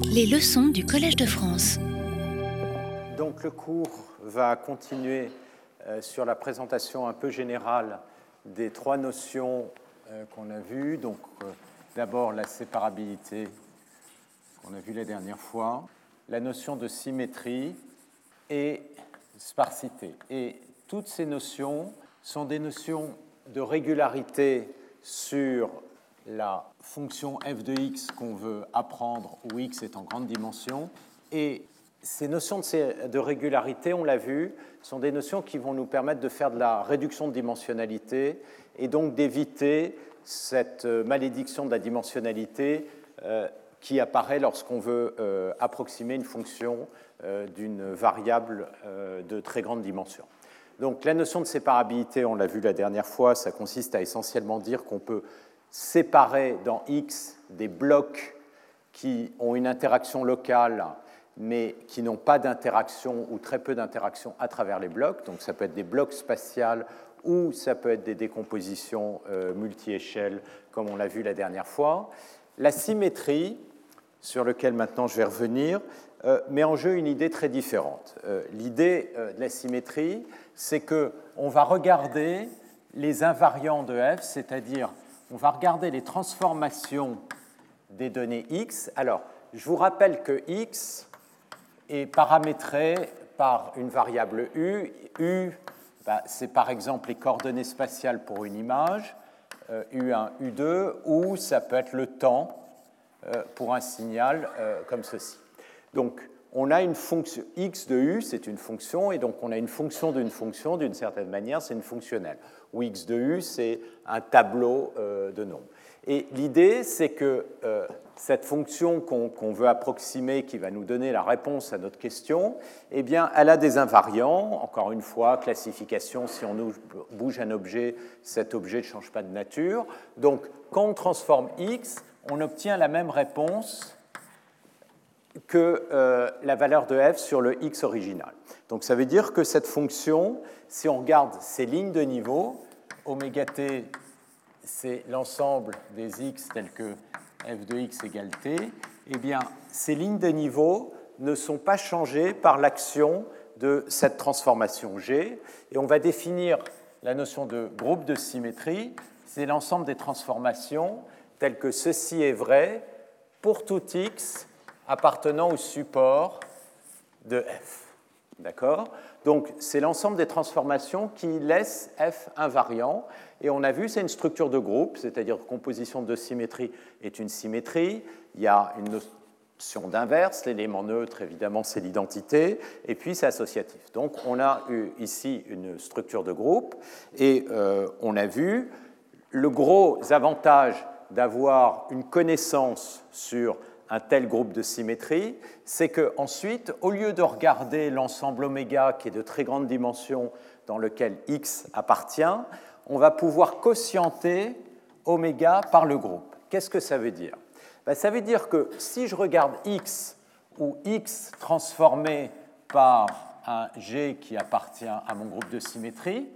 Les leçons du Collège de France. Donc le cours va continuer euh, sur la présentation un peu générale des trois notions euh, qu'on a vues. Donc euh, d'abord la séparabilité qu'on a vue la dernière fois, la notion de symétrie et sparsité. Et toutes ces notions sont des notions de régularité sur la fonction f de x qu'on veut apprendre où x est en grande dimension. Et ces notions de régularité, on l'a vu, sont des notions qui vont nous permettre de faire de la réduction de dimensionnalité et donc d'éviter cette euh, malédiction de la dimensionnalité euh, qui apparaît lorsqu'on veut euh, approximer une fonction d'une variable de très grande dimension. Donc la notion de séparabilité, on l'a vu la dernière fois, ça consiste à essentiellement dire qu'on peut séparer dans X des blocs qui ont une interaction locale mais qui n'ont pas d'interaction ou très peu d'interaction à travers les blocs. Donc ça peut être des blocs spatials ou ça peut être des décompositions euh, multi-échelles comme on l'a vu la dernière fois. La symétrie, sur laquelle maintenant je vais revenir, euh, met en jeu une idée très différente. Euh, l'idée de la symétrie, c'est qu'on va regarder les invariants de f, c'est-à-dire on va regarder les transformations des données x. Alors, je vous rappelle que x est paramétré par une variable u. u, bah, c'est par exemple les coordonnées spatiales pour une image, u1, euh, u2, ou ça peut être le temps euh, pour un signal euh, comme ceci. Donc, on a une fonction x de u, c'est une fonction, et donc on a une fonction d'une fonction, d'une certaine manière, c'est une fonctionnelle où x de u, c'est un tableau euh, de nombres. Et l'idée, c'est que euh, cette fonction qu'on veut approximer, qui va nous donner la réponse à notre question, eh bien, elle a des invariants. Encore une fois, classification, si on bouge un objet, cet objet ne change pas de nature. Donc, quand on transforme x, on obtient la même réponse que euh, la valeur de f sur le x original. Donc ça veut dire que cette fonction, si on regarde ces lignes de niveau, oméga t, c'est l'ensemble des x tels que f de x égale t, eh bien ces lignes de niveau ne sont pas changées par l'action de cette transformation G, et on va définir la notion de groupe de symétrie, c'est l'ensemble des transformations telles que ceci est vrai pour tout x appartenant au support de f. D'accord? Donc, c'est l'ensemble des transformations qui laissent f invariant. Et on a vu, c'est une structure de groupe, c'est-à-dire composition de symétrie est une symétrie. Il y a une notion d'inverse, l'élément neutre, évidemment, c'est l'identité, et puis c'est associatif. Donc, on a eu ici une structure de groupe, et euh, on a vu le gros avantage d'avoir une connaissance sur un tel groupe de symétrie, c'est qu'ensuite, au lieu de regarder l'ensemble oméga qui est de très grande dimension dans lequel x appartient, on va pouvoir quotienter oméga par le groupe. Qu'est-ce que ça veut dire? Ben, Ça veut dire que si je regarde x ou x transformé par un g qui appartient à mon groupe de symétrie,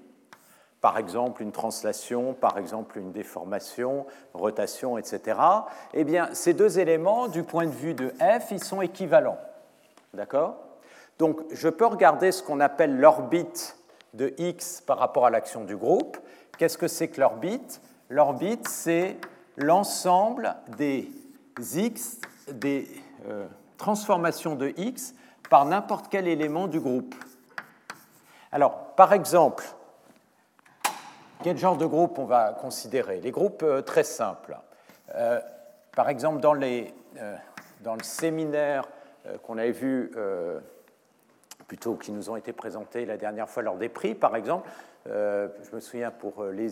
par exemple une translation, par exemple une déformation, rotation, etc., eh bien, ces deux éléments, du point de vue de f, ils sont équivalents. D'accord? Donc, je peux regarder ce qu'on appelle l'orbite de x par rapport à l'action du groupe. Qu'est-ce que c'est que l'orbite? L'orbite, c'est l'ensemble des x, des euh, transformations de x par n'importe quel élément du groupe. Alors, par exemple, quel genre de groupe on va considérer? Les groupes euh, très simples. Euh, par exemple, dans, euh, dans le séminaire qu'on avait vu, plutôt qui nous ont été présentés la dernière fois lors des prix, par exemple, je me souviens pour les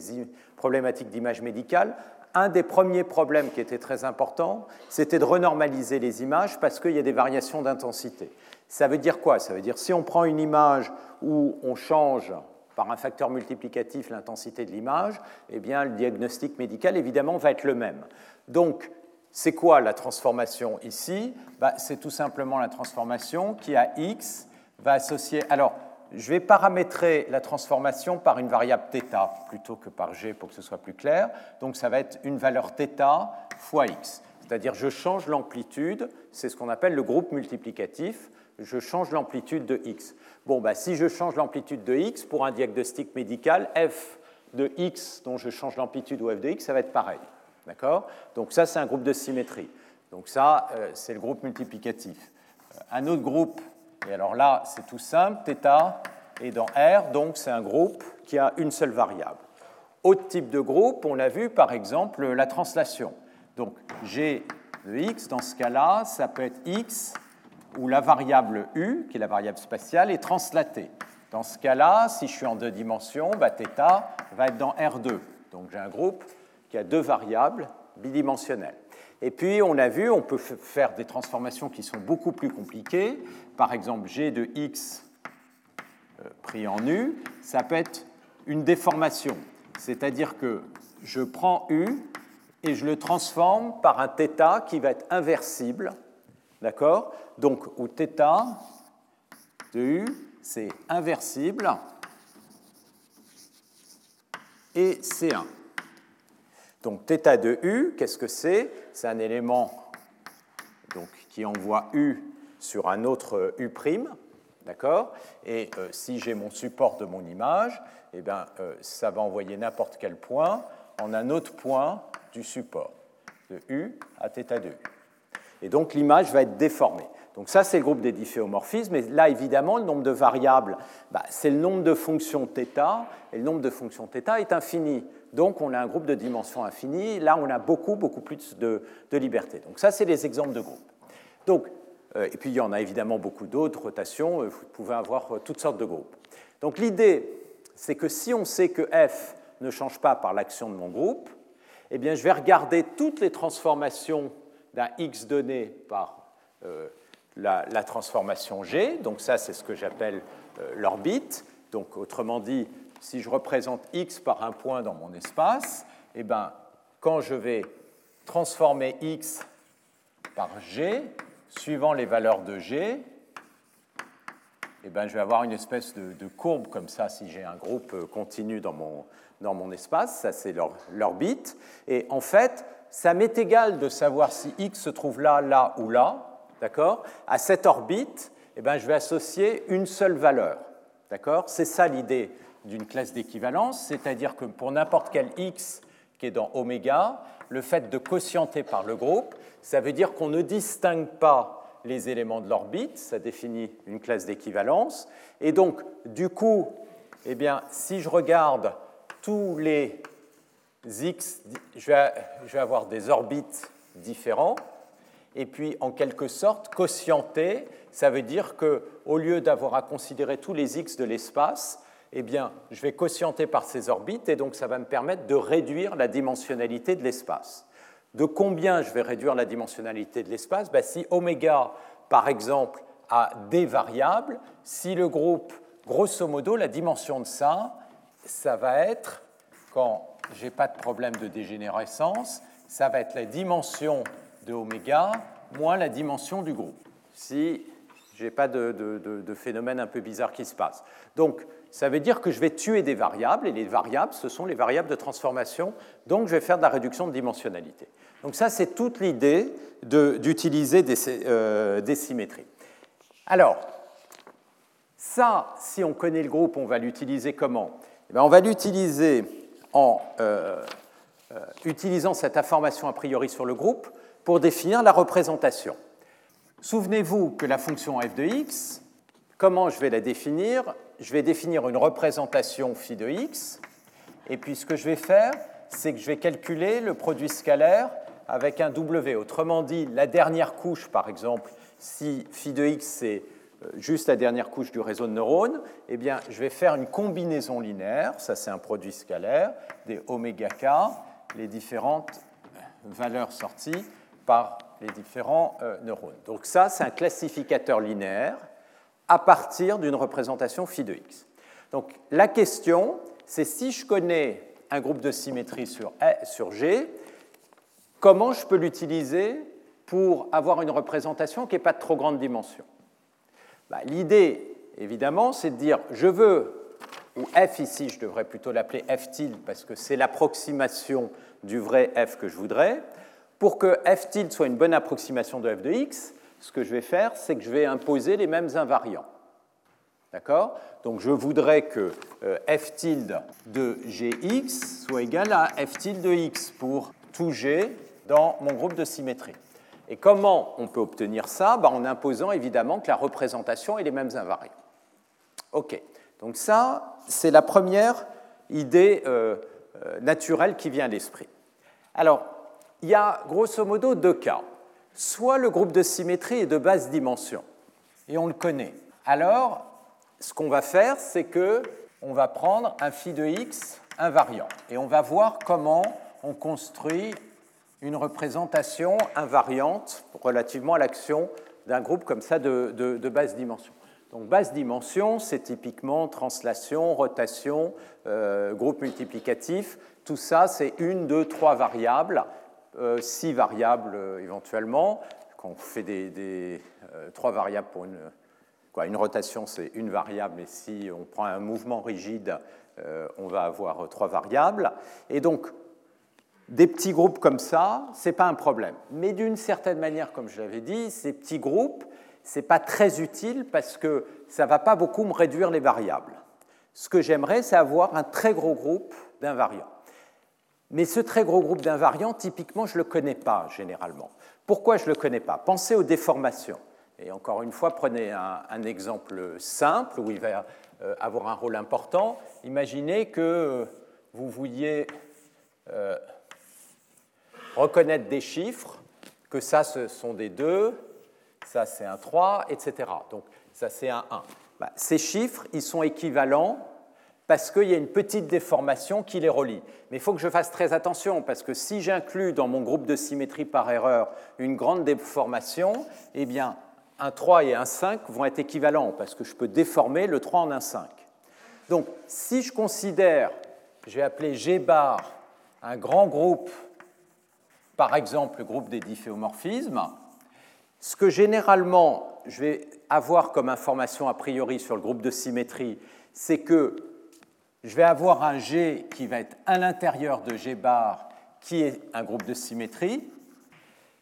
problématiques d'image médicale, un des premiers problèmes qui était très important, c'était de renormaliser les images parce qu'il y a des variations d'intensité. Ça veut dire quoi? Ça veut dire si on prend une image où on change par un facteur multiplicatif l'intensité de l'image, eh bien, le diagnostic médical, évidemment, va être le même. Donc, c'est quoi la transformation ici? Bah, C'est tout simplement la transformation qui, à x, va associer... Alors, je vais paramétrer la transformation par une variable θ plutôt que par g pour que ce soit plus clair. Donc, ça va être une valeur θ fois x. C'est-à-dire je change l'amplitude, c'est ce qu'on appelle le groupe multiplicatif, je change l'amplitude de x. Bon, bah, si je change l'amplitude de x pour un diagnostic médical, f de x dont je change l'amplitude ou f de x, ça va être pareil. D'accord? Donc ça, c'est un groupe de symétrie. Donc ça, euh, c'est le groupe multiplicatif. Euh, un autre groupe, et alors là, c'est tout simple, θ est dans R, donc c'est un groupe qui a une seule variable. Autre type de groupe, on l'a vu par exemple la translation. Donc G de x, dans ce cas-là, ça peut être x où la variable u, qui est la variable spatiale, est translatée. Dans ce cas-là, si je suis en deux dimensions, bah, θ va être dans R2. Donc j'ai un groupe qui a deux variables bidimensionnelles. Et puis, on a vu, on peut faire des transformations qui sont beaucoup plus compliquées. Par exemple, g de x euh, pris en u, ça peut être une déformation. C'est-à-dire que je prends u et je le transforme par un θ qui va être inversible. D'accord Donc, où θ de u, c'est inversible et C1. Donc θ de u, qu'est-ce que c'est C'est un élément donc, qui envoie u sur un autre u', d'accord Et euh, si j'ai mon support de mon image, eh bien, euh, ça va envoyer n'importe quel point en un autre point du support, de U à θ de U. Et donc l'image va être déformée. Donc ça, c'est le groupe des difféomorphismes. Et là, évidemment, le nombre de variables, bah, c'est le nombre de fonctions θ, et le nombre de fonctions θ est infini. Donc on a un groupe de dimension infinie. Là, on a beaucoup, beaucoup plus de, liberté. Donc ça, c'est les exemples de groupes. Donc, euh, et puis, il y en a évidemment beaucoup d'autres, rotations, euh, vous pouvez avoir euh, toutes sortes de groupes. Donc l'idée, c'est que si on sait que f ne change pas par l'action de mon groupe, eh bien, je vais regarder toutes les transformations d'un x donné par euh, la, transformation g. Donc ça, c'est ce que j'appelle euh, l'orbite. Donc autrement dit, si je représente x par un point dans mon espace, eh bien, quand je vais transformer x par g, suivant les valeurs de g, eh ben, je vais avoir une espèce de, courbe comme ça si j'ai un groupe euh, continu dans mon, dans mon espace. Ça, c'est l'orbite. Et en fait, ça m'est égal de savoir si x se trouve là, là ou là. D'accord? À cette orbite, eh ben, je vais associer une seule valeur. D'accord? C'est ça l'idée d'une classe d'équivalence, c'est-à-dire que pour n'importe quel x qui est dans oméga, le fait de quotienter par le groupe, ça veut dire qu'on ne distingue pas les éléments de l'orbite, ça définit une classe d'équivalence. Et donc, du coup, eh bien, si je regarde tous les x, je vais, avoir des orbites différents. Et puis, en quelque sorte, quotienter, ça veut dire qu'au lieu d'avoir à considérer tous les x de l'espace, eh bien, je vais quotienter par ces orbites et donc ça va me permettre de réduire la dimensionnalité de l'espace. De combien je vais réduire la dimensionnalité de l'espace? Ben, Si oméga, par exemple, a des variables, si le groupe, grosso modo, la dimension de ça, ça va être, quand je n'ai pas de problème de dégénérescence, ça va être la dimension de oméga moins la dimension du groupe, si je n'ai pas de, phénomène un peu bizarre qui se passe. Donc, ça veut dire que je vais tuer des variables, et les variables, ce sont les variables de transformation, donc je vais faire de la réduction de dimensionnalité. Donc ça, c'est toute l'idée d'utiliser des, euh, des, symétries. Alors, ça, si on connaît le groupe, on va l'utiliser comment? On va l'utiliser en euh, euh, utilisant cette information a priori sur le groupe pour définir la représentation. Souvenez-vous que la fonction f de x, comment je vais la définir? Je vais définir une représentation phi de x, et puis ce que je vais faire, c'est que je vais calculer le produit scalaire avec un W. Autrement dit, la dernière couche, par exemple, si phi de x c'est juste la dernière couche du réseau de neurones, eh bien, je vais faire une combinaison linéaire, ça c'est un produit scalaire, des oméga k, les différentes valeurs sorties par les différents euh, neurones. Donc ça, c'est un classificateur linéaire à partir d'une représentation phi de x. Donc la question, c'est si je connais un groupe de symétrie sur, G, comment je peux l'utiliser pour avoir une représentation qui n'est pas de trop grande dimension? Bah, L'idée, évidemment, c'est de dire je veux, ou f ici, je devrais plutôt l'appeler f tilde parce que c'est l'approximation du vrai f que je voudrais. Pour que f tilde soit une bonne approximation de f de x, ce que je vais faire, c'est que je vais imposer les mêmes invariants. D'accord? Donc je voudrais que euh, f tilde de gx soit égal à f tilde de x pour tout g dans mon groupe de symétrie. Et comment on peut obtenir ça? Ben, En imposant évidemment que la représentation ait les mêmes invariants. OK. Donc ça, c'est la première idée euh, euh, naturelle qui vient à l'esprit. Alors, il y a grosso modo deux cas. Soit le groupe de symétrie est de basse dimension, et on le connaît. Alors, ce qu'on va faire, c'est que on va prendre un phi de x invariant, et on va voir comment on construit une représentation invariante relativement à l'action d'un groupe comme ça de, de basse dimension. Donc basse dimension, c'est typiquement translation, rotation, euh, groupe multiplicatif. Tout ça, c'est une, deux, trois variables, euh, six variables euh, éventuellement. Quand on fait des, trois variables pour une, quoi, une rotation, c'est une variable, et si on prend un mouvement rigide, on va avoir trois variables. Et donc, des petits groupes comme ça, ce n'est pas un problème. Mais d'une certaine manière, comme je l'avais dit, ces petits groupes, ce n'est pas très utile parce que ça ne va pas beaucoup me réduire les variables. Ce que j'aimerais, c'est avoir un très gros groupe d'invariants. Mais ce très gros groupe d'invariants, typiquement, je ne le connais pas généralement. Pourquoi je ne le connais pas? Pensez aux déformations. Et encore une fois, prenez un, exemple simple où il va euh, avoir un rôle important. Imaginez que euh, vous vouliez euh, reconnaître des chiffres, que ça, ce sont des 2, ça c'est un 3, etc. Donc ça c'est un 1. Bah, ces chiffres, ils sont équivalents parce qu'il y a une petite déformation qui les relie. Mais il faut que je fasse très attention, parce que si j'inclus dans mon groupe de symétrie par erreur une grande déformation, eh bien, un 3 et un 5 vont être équivalents, parce que je peux déformer le 3 en un 5. Donc, si je considère, je vais appeler G bar un grand groupe, par exemple le groupe des difféomorphismes, ce que généralement je vais avoir comme information a priori sur le groupe de symétrie, c'est que je vais avoir un G qui va être à l'intérieur de G bar, qui est un groupe de symétrie,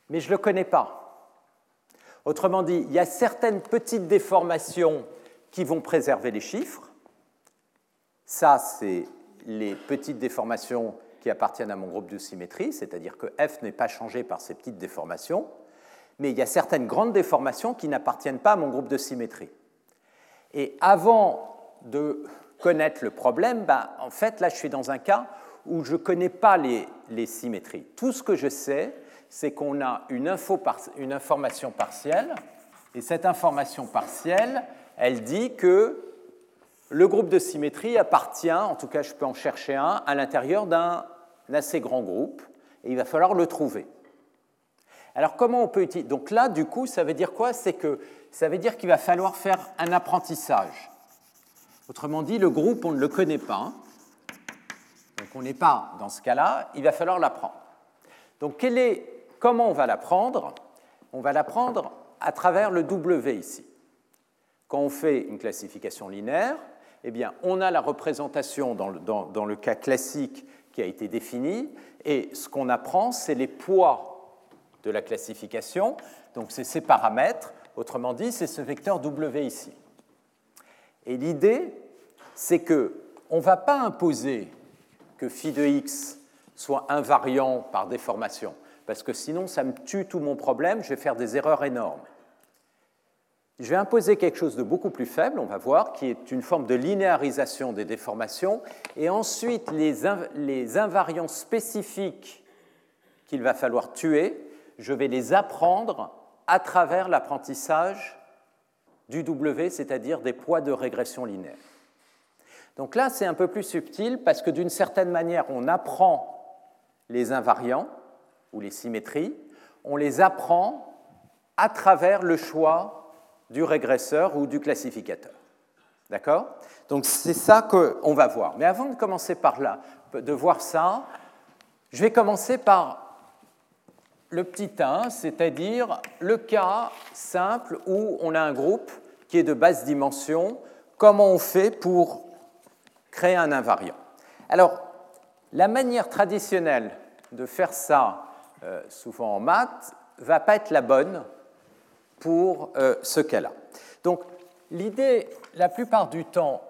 mais je ne le connais pas. Autrement dit, il y a certaines petites déformations qui vont préserver les chiffres. Ça, c'est les petites déformations qui appartiennent à mon groupe de symétrie, c'est-à-dire que f n'est pas changé par ces petites déformations mais il y a certaines grandes déformations qui n'appartiennent pas à mon groupe de symétrie. Et avant de connaître le problème, ben, en fait, là, je suis dans un cas où je ne connais pas les, symétries. Tout ce que je sais, c'est qu'on a une, information partielle, et cette information partielle, elle dit que le groupe de symétrie appartient, en tout cas je peux en chercher un, à l'intérieur d'un assez grand groupe, et il va falloir le trouver. Alors comment on peut utiliser Donc là, du coup, ça veut dire quoi? C'est que ça veut dire qu'il va falloir faire un apprentissage. Autrement dit, le groupe, on ne le connaît pas. Donc on n'est pas dans ce cas-là, il va falloir l'apprendre. Donc comment on va l'apprendre? On va l'apprendre à travers le W ici. Quand on fait une classification linéaire, eh bien, on a la représentation dans le, dans le cas classique qui a été définie, et ce qu'on apprend, c'est les poids de la classification. Donc c'est ces paramètres, autrement dit, c'est ce vecteur W ici. Et l'idée, c'est que on ne va pas imposer que phi de x soit invariant par déformation, parce que sinon ça me tue tout mon problème, je vais faire des erreurs énormes. Je vais imposer quelque chose de beaucoup plus faible, on va voir, qui est une forme de linéarisation des déformations, et ensuite les, invariants spécifiques qu'il va falloir tuer je vais les apprendre à travers l'apprentissage du W, c'est-à-dire des poids de régression linéaire. Donc là, c'est un peu plus subtil parce que d'une certaine manière, on apprend les invariants ou les symétries, on les apprend à travers le choix du régresseur ou du classificateur. D'accord? Donc c'est ça qu'on va voir. Mais avant de commencer par là, de voir ça, je vais commencer par le petit 1, c'est-à-dire le cas simple où on a un groupe qui est de basse dimension, comment on fait pour créer un invariant? Alors, la manière traditionnelle de faire ça euh, souvent en maths, va pas être la bonne pour euh, ce cas-là. Donc, l'idée, la plupart du temps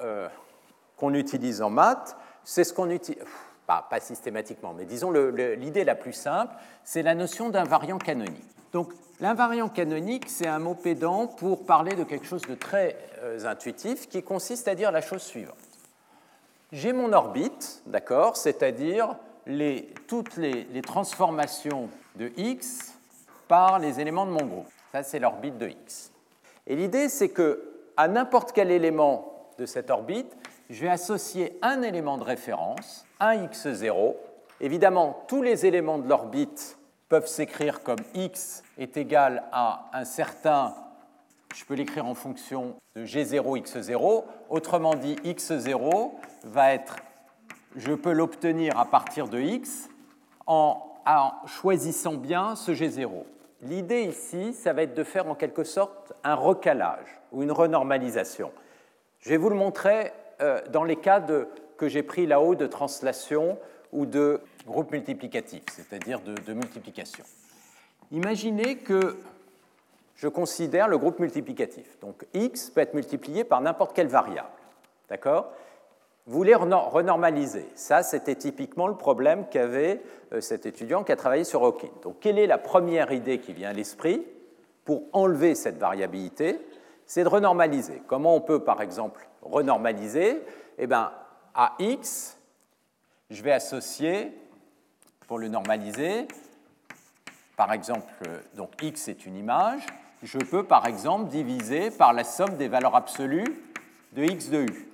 qu'on utilise en maths, c'est ce qu'on utilise, pas, pas, systématiquement, mais disons l'idée la plus simple, c'est la notion d'invariant canonique. Donc, l'invariant canonique, c'est un mot pédant pour parler de quelque chose de très intuitif qui consiste à dire la chose suivante j'ai mon orbite, d'accord, c'est-à-dire toutes les, transformations de x par les éléments de mon groupe. Ça, c'est l'orbite de x. Et l'idée, c'est que à n'importe quel élément de cette orbite, je vais associer un élément de référence, un x0. Évidemment, tous les éléments de l'orbite peuvent s'écrire comme x est égal à un certain je peux l'écrire en fonction de G0, X0. Autrement dit, X0 va être, je peux l'obtenir à partir de X en, choisissant bien ce G0. L'idée ici, ça va être de faire en quelque sorte un recalage ou une renormalisation. Je vais vous le montrer euh, dans les cas que j'ai pris là-haut de translation ou de groupe multiplicatif, c'est-à-dire de multiplication. Imaginez que je considère le groupe multiplicatif. Donc x peut être multiplié par n'importe quelle variable. D'accord? Voulez renormaliser. Ça, c'était typiquement le problème qu'avait euh, cet étudiant qui a travaillé sur Hawking. Donc, quelle est la première idée qui vient à l'esprit pour enlever cette variabilité? C'est de renormaliser. Comment on peut, par exemple, renormaliser? Eh bien, à x, je vais associer, pour le normaliser, par exemple, euh, donc x est une image, je peux par exemple diviser par la somme des valeurs absolues de x de u.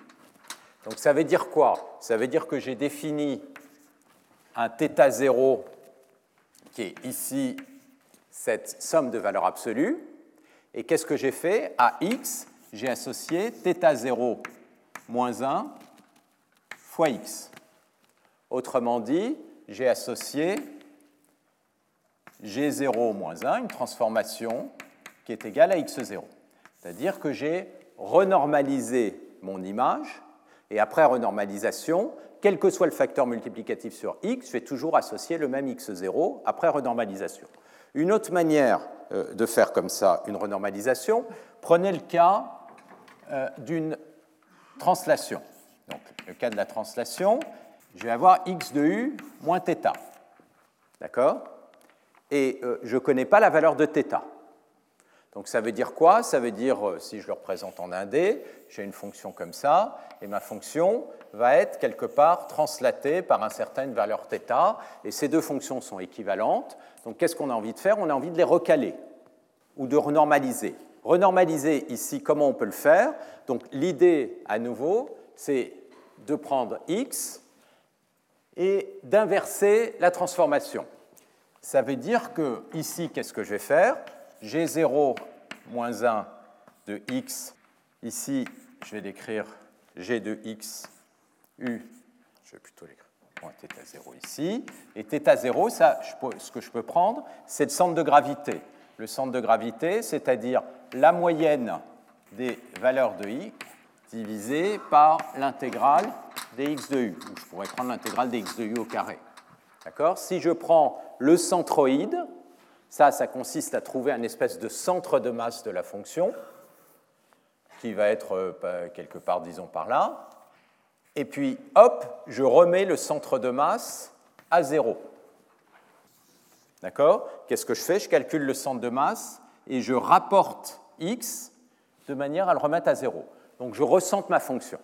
Donc ça veut dire quoi? Ça veut dire que j'ai défini un θ0 qui est ici cette somme de valeurs absolues. Et qu'est-ce que j'ai fait? À x, j'ai associé θ0 moins 1 fois x. Autrement dit, j'ai associé g0 moins 1, une transformation qui est égal à x0. C'est-à-dire que j'ai renormalisé mon image, et après renormalisation, quel que soit le facteur multiplicatif sur x, je vais toujours associer le même x0 après renormalisation. Une autre manière euh, de faire comme ça une renormalisation, prenez le cas euh, d'une translation. Donc, le cas de la translation, je vais avoir x de u moins θ. D'accord? Et euh, je ne connais pas la valeur de θ. Donc ça veut dire quoi? Ça veut dire, euh, si je le représente en 1D, j'ai une fonction comme ça, et ma fonction va être quelque part translatée par une certaine valeur θ, et ces deux fonctions sont équivalentes. Donc qu'est-ce qu'on a envie de faire? On a envie de les recaler, ou de renormaliser. Renormaliser ici, comment on peut le faire? Donc l'idée, à nouveau, c'est de prendre x et d'inverser la transformation. Ça veut dire que ici, qu'est-ce que je vais faire? G0 moins 1 de x, ici, je vais l'écrire G de x, U, je vais plutôt l'écrire. Point θ0 ici, et θ0, ça, ce que je peux prendre, c'est le centre de gravité. Le centre de gravité, c'est-à-dire la moyenne des valeurs de x divisé par l'intégrale des x de u, je pourrais prendre l'intégrale des x de u au carré. D'accord? Si je prends le centroïde, ça, ça consiste à trouver un espèce de centre de masse de la fonction, qui va être euh, quelque part, disons, par là. Et puis, hop, je remets le centre de masse à zéro. D'accord? Qu'est-ce que je fais? Je calcule le centre de masse et je rapporte x de manière à le remettre à zéro. Donc, je ressente ma fonction.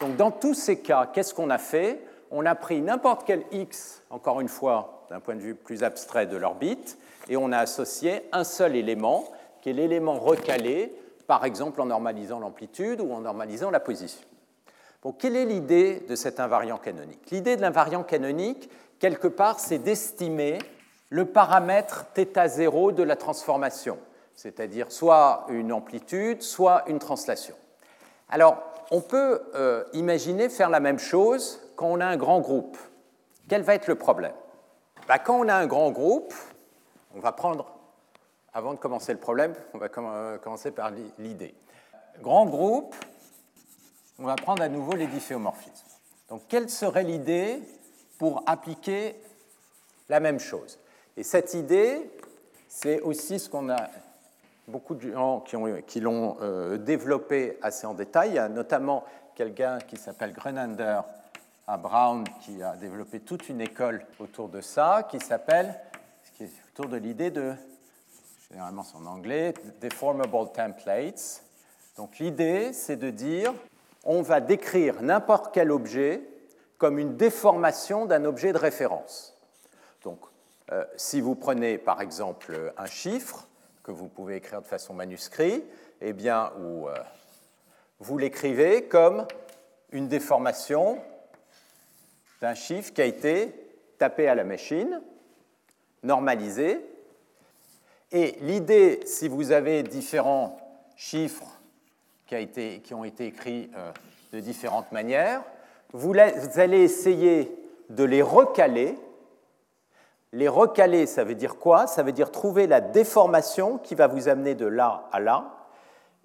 Donc, dans tous ces cas, qu'est-ce qu'on a fait? On a pris n'importe quel x, encore une fois, d'un point de vue plus abstrait de l'orbite, et on a associé un seul élément, qui est l'élément recalé, par exemple en normalisant l'amplitude ou en normalisant la position. Bon, quelle est l'idée de cet invariant canonique? L'idée de l'invariant canonique, quelque part, c'est d'estimer le paramètre θ0 de la transformation, c'est-à-dire soit une amplitude, soit une translation. Alors, on peut euh, imaginer faire la même chose quand on a un grand groupe. Quel va être le problème? Bah, quand on a un grand groupe, on va prendre, avant de commencer le problème, on va euh, commencer par l'idée. Grand groupe, on va prendre à nouveau les difféomorphismes. Donc, quelle serait l'idée pour appliquer la même chose? Et cette idée, c'est aussi ce qu'on a beaucoup de gens qui, l'ont euh, développé assez en détail. Il y a notamment quelqu'un qui s'appelle Grenander à Brown qui a développé toute une école autour de ça, qui s'appelle, qui est autour de l'idée de, généralement c'est en anglais, deformable templates. Donc l'idée, c'est de dire, on va décrire n'importe quel objet comme une déformation d'un objet de référence. Donc, euh, si vous prenez par exemple un chiffre que vous pouvez écrire de façon manuscrite, eh bien, euh, vous l'écrivez comme une déformation d'un chiffre qui a été tapé à la machine, normalisé. Et l'idée, si vous avez différents chiffres qui, ont été écrits euh, de différentes manières, vous allez essayer de les recaler. Les recaler, ça veut dire quoi? Ça veut dire trouver la déformation qui va vous amener de là à là,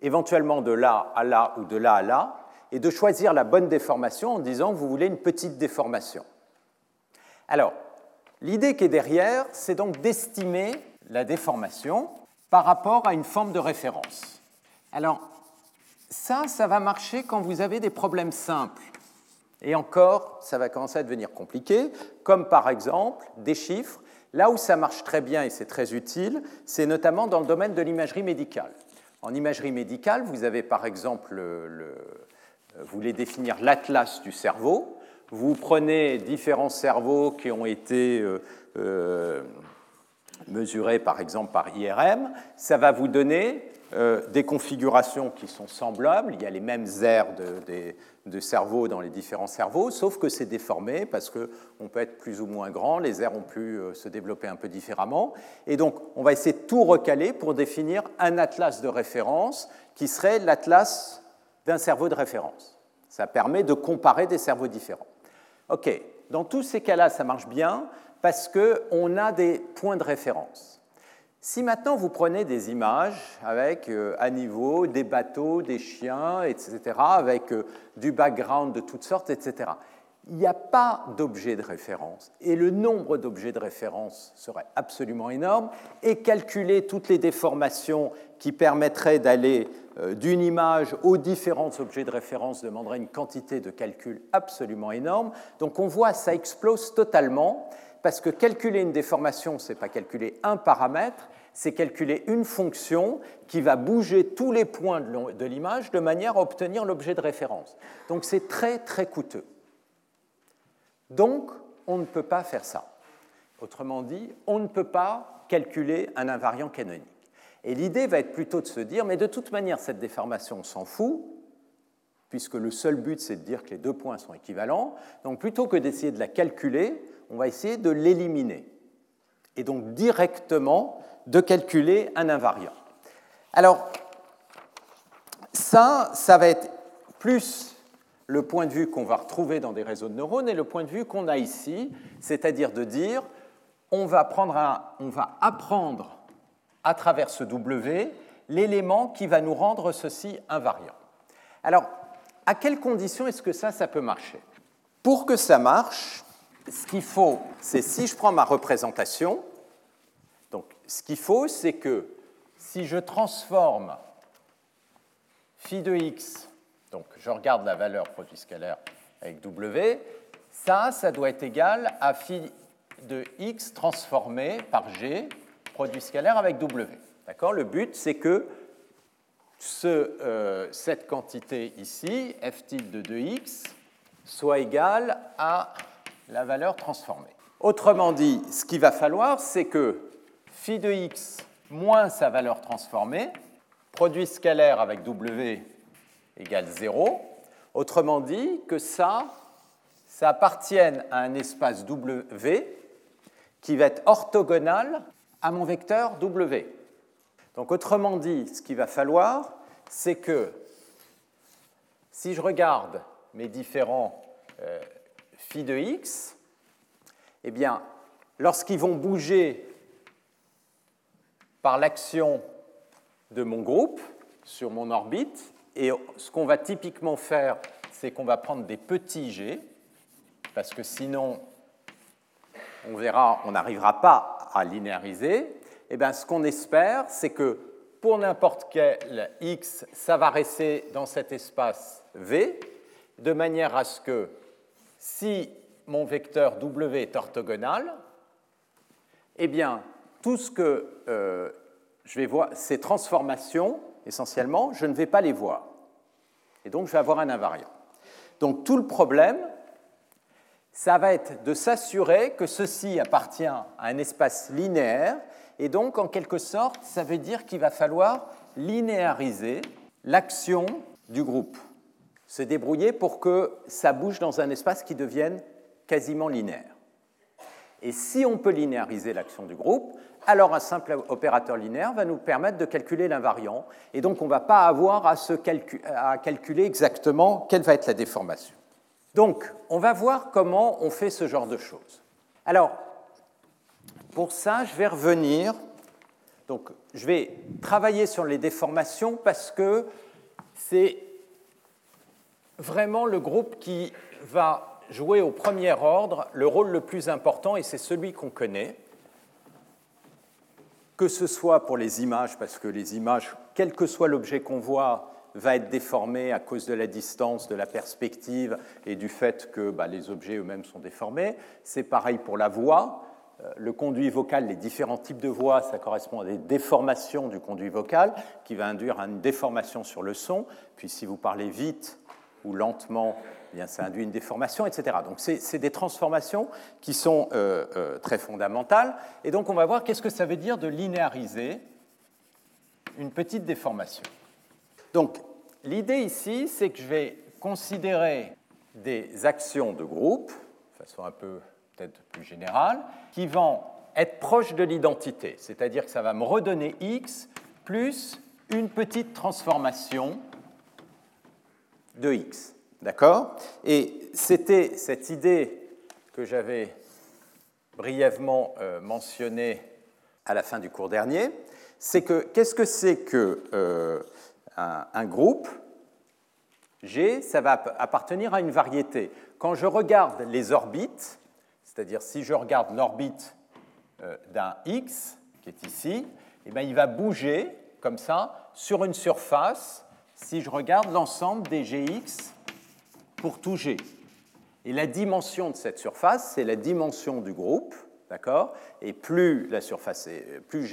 éventuellement de là à là ou de là à là, et de choisir la bonne déformation en disant vous voulez une petite déformation. Alors, l'idée qui est derrière, c'est donc d'estimer la déformation par rapport à une forme de référence. Alors, ça, ça va marcher quand vous avez des problèmes simples. Et encore, ça va commencer à devenir compliqué, comme par exemple des chiffres. Là où ça marche très bien et c'est très utile, c'est notamment dans le domaine de l'imagerie médicale. En imagerie médicale, vous avez par exemple, le, vous voulez définir l'atlas du cerveau. Vous prenez différents cerveaux qui ont été euh, euh, mesurés par exemple par IRM, ça va vous donner euh, des configurations qui sont semblables. Il y a les mêmes aires de, de cerveau dans les différents cerveaux, sauf que c'est déformé parce qu'on peut être plus ou moins grand, les aires ont pu se développer un peu différemment. Et donc, on va essayer de tout recaler pour définir un atlas de référence qui serait l'atlas d'un cerveau de référence. Ça permet de comparer des cerveaux différents. OK, dans tous ces cas-là, ça marche bien parce qu'on a des points de référence. Si maintenant vous prenez des images avec euh, à niveau des bateaux, des chiens, etc., avec euh, du background de toutes sortes, etc., il n'y a pas d'objet de référence. Et le nombre d'objets de référence serait absolument énorme. Et calculer toutes les déformations qui permettraient d'aller euh, d'une image aux différents objets de référence demanderait une quantité de calcul absolument énorme. Donc on voit, ça explose totalement parce que calculer une déformation, ce n'est pas calculer un paramètre, c'est calculer une fonction qui va bouger tous les points de l'image de manière à obtenir l'objet de référence. Donc c'est très très coûteux. Donc on ne peut pas faire ça. Autrement dit, on ne peut pas calculer un invariant canonique. Et l'idée va être plutôt de se dire, mais de toute manière, cette déformation, on s'en fout, puisque le seul but, c'est de dire que les deux points sont équivalents. Donc plutôt que d'essayer de la calculer, on va essayer de l'éliminer. Et donc directement de calculer un invariant. Alors, ça, ça va être plus le point de vue qu'on va retrouver dans des réseaux de neurones et le point de vue qu'on a ici, c'est-à-dire de dire on va, prendre on va apprendre à travers ce W l'élément qui va nous rendre ceci invariant. Alors, à quelles conditions est-ce que ça, ça peut marcher? Pour que ça marche, ce qu'il faut, c'est si je prends ma représentation, donc ce qu'il faut, c'est que si je transforme phi de x, donc je regarde la valeur produit scalaire avec w, ça, ça doit être égal à phi de x transformé par g, produit scalaire avec w. D'accord? Le but, c'est que euh, cette quantité ici, f tilde de x, soit égale à la valeur transformée. Autrement dit, ce qu'il va falloir, c'est que phi de x moins sa valeur transformée, produit scalaire avec w égale 0. Autrement dit, que ça, ça appartienne à un espace w qui va être orthogonal à mon vecteur w. Donc autrement dit, ce qu'il va falloir, c'est que si je regarde mes différents euh, phi de x, eh bien, lorsqu'ils vont bouger par l'action de mon groupe sur mon orbite, et ce qu'on va typiquement faire, c'est qu'on va prendre des petits g, parce que sinon, on verra, on n'arrivera pas à linéariser, eh bien, ce qu'on espère, c'est que pour n'importe quel x, ça va rester dans cet espace V, de manière à ce que si mon vecteur W est orthogonal, eh bien, tout ce que euh, je vais voir, ces transformations, essentiellement, je ne vais pas les voir. Et donc, je vais avoir un invariant. Donc, tout le problème, ça va être de s'assurer que ceci appartient à un espace linéaire, et donc, en quelque sorte, ça veut dire qu'il va falloir linéariser l'action du groupe, se débrouiller pour que ça bouge dans un espace qui devienne quasiment linéaire. Et si on peut linéariser l'action du groupe, alors un simple opérateur linéaire va nous permettre de calculer l'invariant, et donc on ne va pas avoir à, à calculer exactement quelle va être la déformation. Donc, on va voir comment on fait ce genre de choses. Alors, pour ça, je vais revenir. Donc, je vais travailler sur les déformations parce que c'est vraiment le groupe qui va jouer au premier ordre le rôle le plus important et c'est celui qu'on connaît, que ce soit pour les images, parce que les images, quel que soit l'objet qu'on voit, va être déformé à cause de la distance, de la perspective et du fait que bah, les objets eux-mêmes sont déformés. C'est pareil pour la voix. Euh, le conduit vocal, les différents types de voix, ça correspond à des déformations du conduit vocal qui va induire une déformation sur le son. Puis si vous parlez vite ou lentement, eh bien, ça induit une déformation, etc. Donc c'est des transformations qui sont euh, euh, très fondamentales. Et donc on va voir qu'est-ce que ça veut dire de linéariser une petite déformation. Donc l'idée ici, c'est que je vais considérer des actions de groupe, de façon un peu peut-être plus générale, qui vont être proches de l'identité, c'est-à-dire que ça va me redonner x plus une petite transformation de x. D'accord? Et c'était cette idée que j'avais brièvement euh, mentionnée à la fin du cours dernier, c'est que qu'est-ce que c'est que euh, un, groupe G, ça va appartenir à une variété. Quand je regarde les orbites, c'est-à-dire si je regarde l'orbite euh, d'un X, qui est ici, eh bien, il va bouger comme ça sur une surface si je regarde l'ensemble des Gx pour tout G. Et la dimension de cette surface, c'est la dimension du groupe, d'accord? Et plus la surface est, plus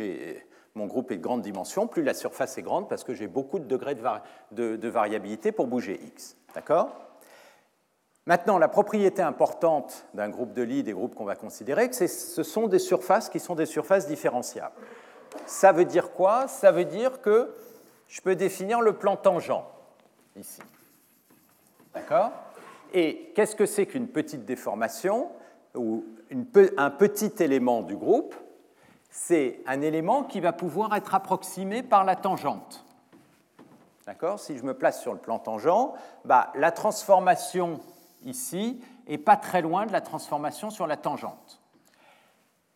mon groupe est de grande dimension, plus la surface est grande parce que j'ai beaucoup de degrés de, variabilité pour bouger x, d'accord? Maintenant, la propriété importante d'un groupe de Lie, des groupes qu'on va considérer, c'est ce sont des surfaces qui sont des surfaces différenciables. Ça veut dire quoi? Ça veut dire que je peux définir le plan tangent ici. D'accord? Et qu'est-ce que c'est qu'une petite déformation ou un petit élément du groupe? C'est un élément qui va pouvoir être approximé par la tangente. D'accord? Si je me place sur le plan tangent, bah, la transformation ici n'est pas très loin de la transformation sur la tangente.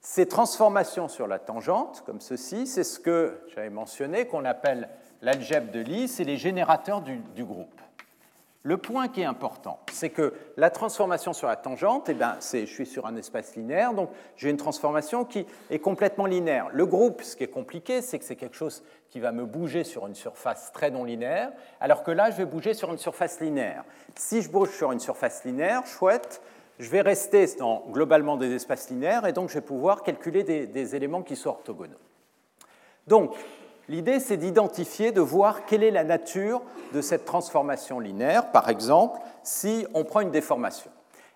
Ces transformations sur la tangente, comme ceci, c'est ce que j'avais mentionné, qu'on appelle l'algèbre de Lie, c'est les générateurs du, groupe. Le point qui est important, c'est que la transformation sur la tangente, eh ben, je suis sur un espace linéaire, donc j'ai une transformation qui est complètement linéaire. Le groupe, ce qui est compliqué, c'est que c'est quelque chose qui va me bouger sur une surface très non linéaire, alors que là, je vais bouger sur une surface linéaire. Si je bouge sur une surface linéaire, chouette, je vais rester dans globalement des espaces linéaires, et donc je vais pouvoir calculer des, des éléments qui sont orthogonaux. Donc, L'idée, c'est d'identifier, de voir quelle est la nature de cette transformation linéaire, par exemple, si on prend une déformation.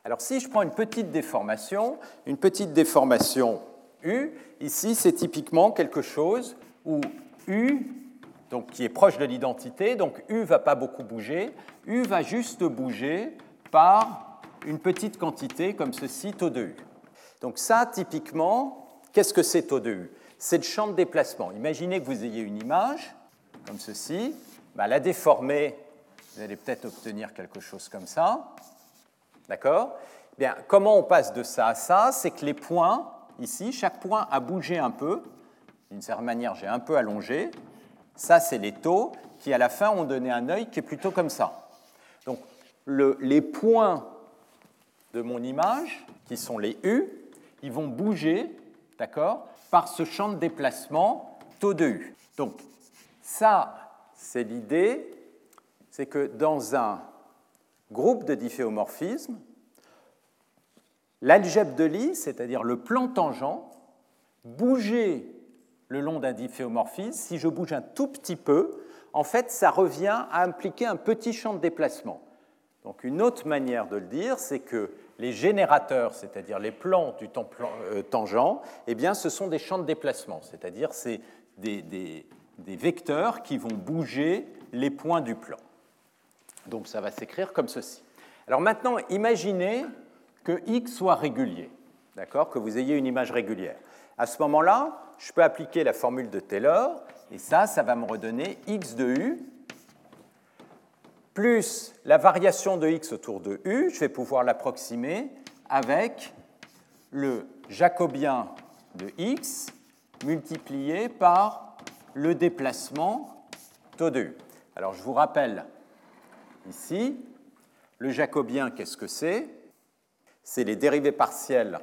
Alors si je prends une petite déformation, une petite déformation U, ici c'est typiquement quelque chose où U, donc qui est proche de l'identité, donc U ne va pas beaucoup bouger, U va juste bouger par une petite quantité comme ceci, taux de U. Donc ça, typiquement, qu'est-ce que c'est taux de U? C'est le champ de déplacement. Imaginez que vous ayez une image, comme ceci, bah, la déformer, vous allez peut-être obtenir quelque chose comme ça. D'accord? Bien, comment on passe de ça à ça? C'est que les points, ici, chaque point a bougé un peu. D'une certaine manière, j'ai un peu allongé. Ça, c'est les taux qui, à la fin, ont donné un œil qui est plutôt comme ça. Donc, les points de mon image, qui sont les U, ils vont bouger, d'accord? Par ce champ de déplacement taux de U. Donc ça, c'est l'idée, c'est que dans un groupe de difféomorphismes, l'algèbre de Lie, c'est-à-dire le plan tangent, bouger le long d'un difféomorphisme, si je bouge un tout petit peu, en fait, ça revient à impliquer un petit champ de déplacement. Donc une autre manière de le dire, c'est que les générateurs, c'est-à-dire les plans du temps euh, tangent, eh bien, ce sont des champs de déplacement, c'est-à-dire c'est des, des, vecteurs qui vont bouger les points du plan. Donc ça va s'écrire comme ceci. Alors maintenant, imaginez que x soit régulier, d'accord, que vous ayez une image régulière. À ce moment-là, je peux appliquer la formule de Taylor, et ça, ça va me redonner x de u plus la variation de x autour de u, je vais pouvoir l'approximer avec le jacobien de x multiplié par le déplacement taux de u. Alors je vous rappelle ici, le jacobien, qu'est-ce que c'est? C'est les dérivées partielles.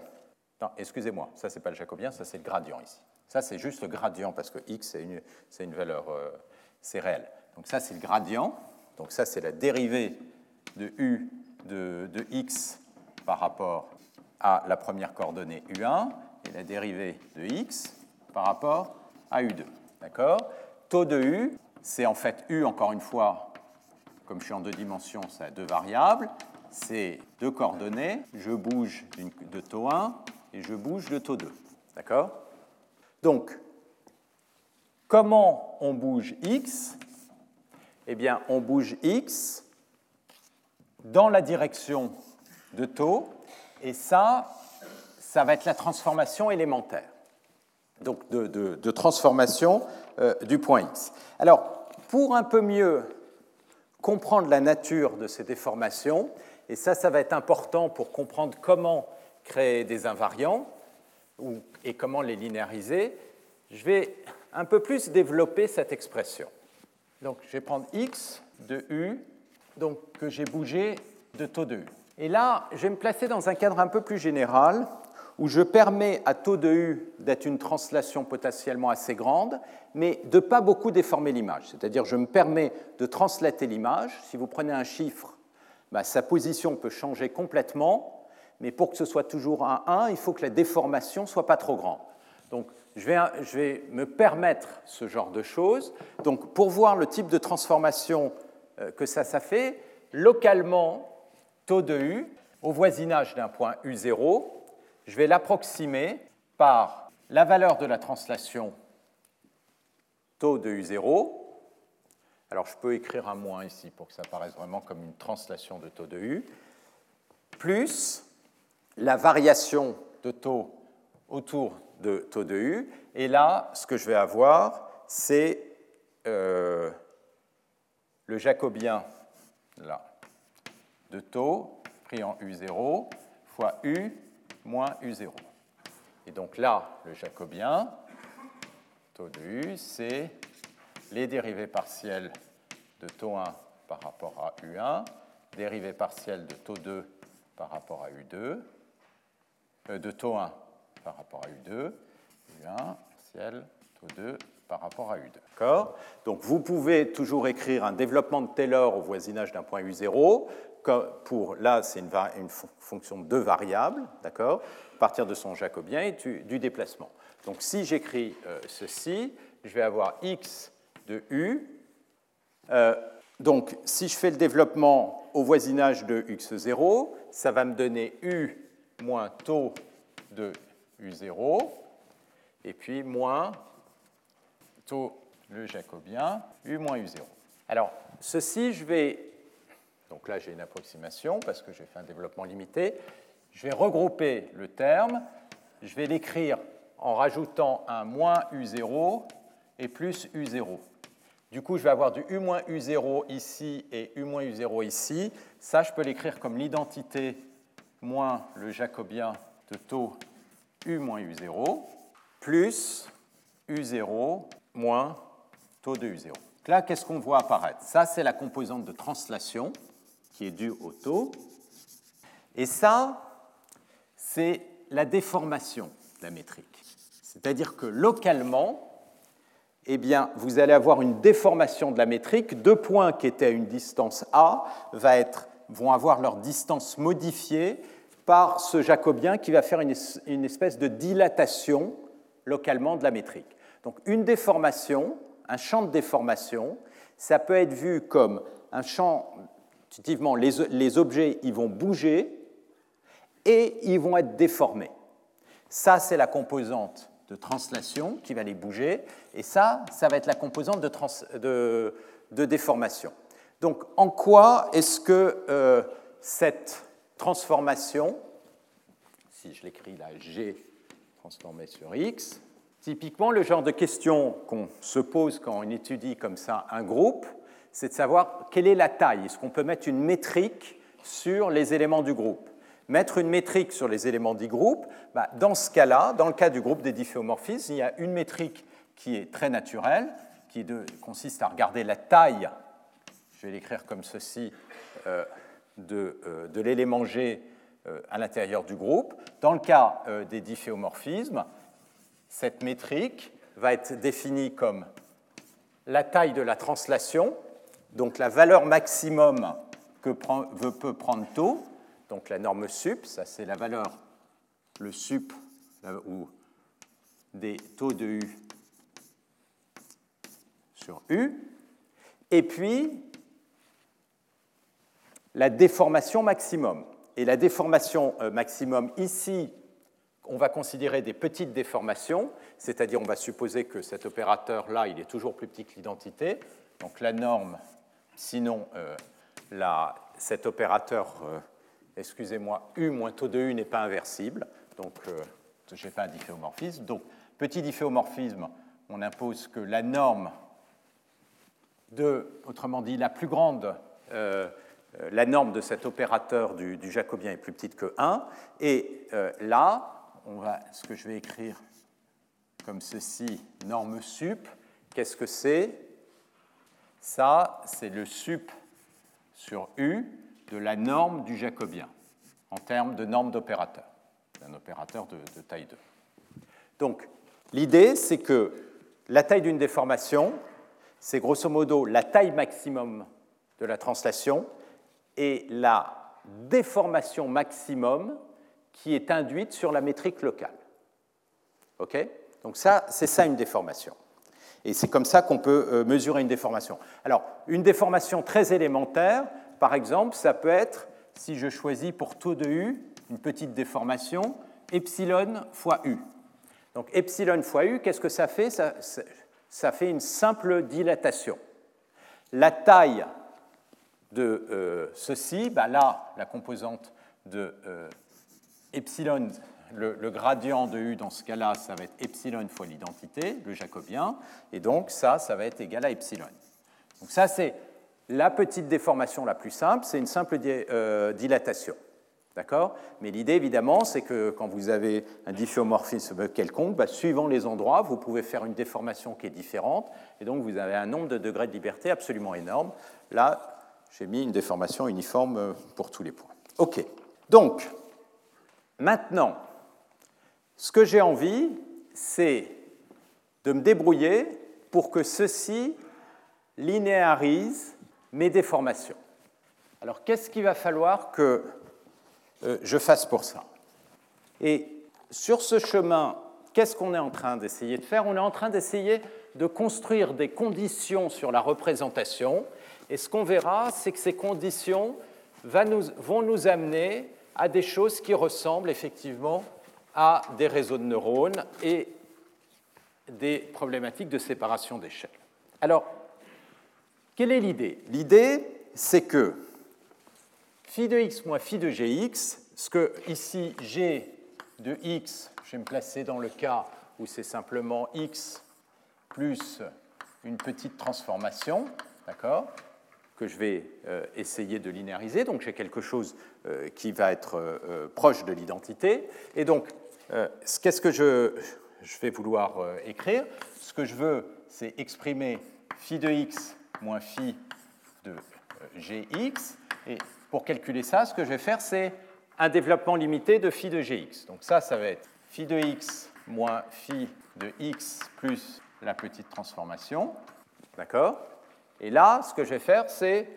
Non, excusez-moi, ça c'est pas le jacobien, ça c'est le gradient ici. Ça c'est juste le gradient parce que x c'est une, valeur, euh, c'est réel. Donc ça c'est le gradient. Donc ça, c'est la dérivée de u de, x par rapport à la première coordonnée u1 et la dérivée de x par rapport à u2. D'accord? Taux de u, c'est en fait u, encore une fois, comme je suis en deux dimensions, ça a deux variables. C'est deux coordonnées. Je bouge de taux 1 et je bouge de taux 2. D'accord? Donc, comment on bouge x? Eh bien, on bouge x dans la direction de taux, et ça, ça va être la transformation élémentaire, donc de, transformation euh, du point x. Alors, pour un peu mieux comprendre la nature de ces déformations, et ça, ça va être important pour comprendre comment créer des invariants et comment les linéariser, je vais un peu plus développer cette expression. Donc je vais prendre x de u, donc que j'ai bougé de taux de u. Et là, je vais me placer dans un cadre un peu plus général où je permets à taux de u d'être une translation potentiellement assez grande, mais de pas beaucoup déformer l'image. C'est-à-dire, je me permets de translater l'image. Si vous prenez un chiffre, bah, sa position peut changer complètement, mais pour que ce soit toujours un 1, il faut que la déformation soit pas trop grande. Donc, je vais, me permettre ce genre de choses. Donc, pour voir le type de transformation euh, que ça, ça fait, localement, taux de U, au voisinage d'un point U0, je vais l'approximer par la valeur de la translation taux de U0. Alors, je peux écrire un moins ici pour que ça paraisse vraiment comme une translation de taux de U, plus la variation de taux autour de taux de U. Et là, ce que je vais avoir, c'est euh, le jacobien là, de taux pris en U0 fois U moins U0. Et donc là, le jacobien, taux de U, c'est les dérivées partielles de taux 1 par rapport à U1, dérivées partielles de taux 2 par rapport à U2, euh, de taux 1 par rapport à U2, U1, ciel, taux 2 par rapport à U2. D'accord? Donc vous pouvez toujours écrire un développement de Taylor au voisinage d'un point U0. Pour, là, c'est une, fonction de deux variables, d'accord? À partir de son jacobien et du, déplacement. Donc si j'écris euh, ceci, je vais avoir x de u. Euh, donc si je fais le développement au voisinage de x0, ça va me donner u moins taux de U0, et puis moins taux le jacobien, U moins U0. Alors, ceci, je vais, donc là j'ai une approximation parce que j'ai fait un développement limité, je vais regrouper le terme, je vais l'écrire en rajoutant un moins U0 et plus U0. Du coup, je vais avoir du U moins U0 ici et U moins U0 ici. Ça, je peux l'écrire comme l'identité moins le jacobien de taux U moins U0 plus U0 moins taux de U0. Là, qu'est-ce qu'on voit apparaître? Ça, c'est la composante de translation qui est due au taux. Et ça, c'est la déformation de la métrique. C'est-à-dire que localement, eh bien, vous allez avoir une déformation de la métrique. Deux points qui étaient à une distance A vont avoir leur distance modifiée par ce jacobien qui va faire une, espèce de dilatation localement de la métrique. Donc une déformation, un champ de déformation, ça peut être vu comme un champ, effectivement, les, les objets ils vont bouger et ils vont être déformés. Ça, c'est la composante de translation qui va les bouger, et ça, ça va être la composante de, déformation. Donc, en quoi est-ce que euh, cette transformation, si je l'écris là, G transformé sur X, typiquement le genre de question qu'on se pose quand on étudie comme ça un groupe, c'est de savoir quelle est la taille. Est-ce qu'on peut mettre une métrique sur les éléments du groupe? Mettre une métrique sur les éléments du groupe, bah, dans ce cas-là, dans le cas du groupe des difféomorphismes, il y a une métrique qui est très naturelle, qui consiste à regarder la taille, je vais l'écrire comme ceci, euh, euh, de, l'élément G euh, à l'intérieur du groupe. Dans le cas des difféomorphismes, cette métrique va être définie comme la taille de la translation, donc la valeur maximum que peut prendre taux, donc la norme sup, ça c'est la valeur, le sup ou des taux de U sur U, et puis la déformation maximum. Et la déformation euh, maximum ici, on va considérer des petites déformations, c'est-à-dire on va supposer que cet opérateur-là, il est toujours plus petit que l'identité. Donc la norme, sinon euh, cet opérateur euh, excusez-moi, U moins taux de U n'est pas inversible, donc euh, je n'ai pas un difféomorphisme. Donc, petit difféomorphisme, on impose que la norme de, autrement dit, la plus grande, la norme de cet opérateur du, jacobien est plus petite que 1. Et là, on va, ce que je vais écrire comme ceci, norme sup, qu'est-ce que c'est? Ça, c'est le sup sur U de la norme du jacobien en termes de norme d'opérateur, d'un opérateur de, taille 2. Donc, l'idée, c'est que la taille d'une déformation, c'est grosso modo la taille maximum de la translation et la déformation maximum qui est induite sur la métrique locale. OK? Donc ça, c'est ça une déformation. Et c'est comme ça qu'on peut euh, mesurer une déformation. Alors, une déformation très élémentaire, par exemple, ça peut être, si je choisis pour taux de U, une petite déformation, epsilon fois U. Donc epsilon fois U, qu'est-ce que ça fait? Ça, fait une simple dilatation. La taille de euh, ceci, bah là, la composante de euh, epsilon, le, gradient de U dans ce cas-là, ça va être epsilon fois l'identité, le jacobien, et donc ça, ça va être égal à epsilon. Donc ça, c'est la petite déformation la plus simple, c'est une simple euh, dilatation. D'accord? Mais l'idée, évidemment, c'est que quand vous avez un difféomorphisme quelconque, bah, suivant les endroits, vous pouvez faire une déformation qui est différente, et donc vous avez un nombre de degrés de liberté absolument énorme. Là, j'ai mis une déformation uniforme euh, pour tous les points. OK. Donc, maintenant, ce que j'ai envie, c'est de me débrouiller pour que ceci linéarise mes déformations. Alors qu'est-ce qu'il va falloir que euh, je fasse pour ça? Et sur ce chemin, qu'est-ce qu'on est en train d'essayer de faire? On est en train d'essayer de construire des conditions sur la représentation. Et ce qu'on verra, c'est que ces conditions vont nous amener à des choses qui ressemblent effectivement à des réseaux de neurones et des problématiques de séparation d'échelle. Alors, quelle est l'idée? L'idée, c'est que phi de x moins phi de gx, ce que ici g de x, je vais me placer dans le cas où c'est simplement x plus une petite transformation, d'accord? Que je vais euh, essayer de linéariser. Donc j'ai quelque chose euh, qui va être euh, proche de l'identité. Et donc, qu'est-ce que je, je, vais vouloir écrire? Ce que je veux, c'est exprimer phi de x moins phi de gx. Et pour calculer ça, ce que je vais faire, c'est un développement limité de phi de gx. Donc ça, ça va être phi de x moins phi de x plus la petite transformation. D'accord? Et là, ce que je vais faire, c'est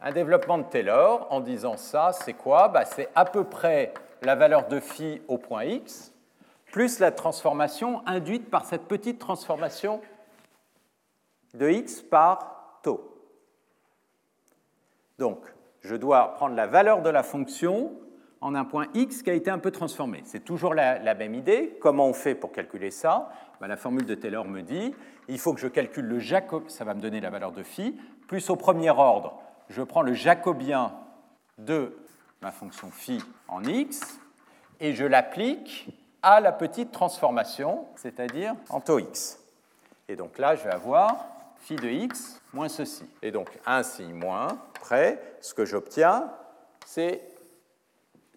un développement de Taylor en disant ça, c'est quoi? Bah, C'est à peu près la valeur de phi au point x plus la transformation induite par cette petite transformation de x par taux. Donc, je dois prendre la valeur de la fonction en un point x qui a été un peu transformé. C'est toujours la, même idée. Comment on fait pour calculer ça? Ben, La formule de Taylor me dit il faut que je calcule le Jacob, ça va me donner la valeur de phi, plus au premier ordre, je prends le jacobien de ma fonction phi en x et je l'applique à la petite transformation, c'est-à-dire en taux x. Et donc là, je vais avoir phi de x moins ceci. Et donc ainsi moins, près, ce que j'obtiens, c'est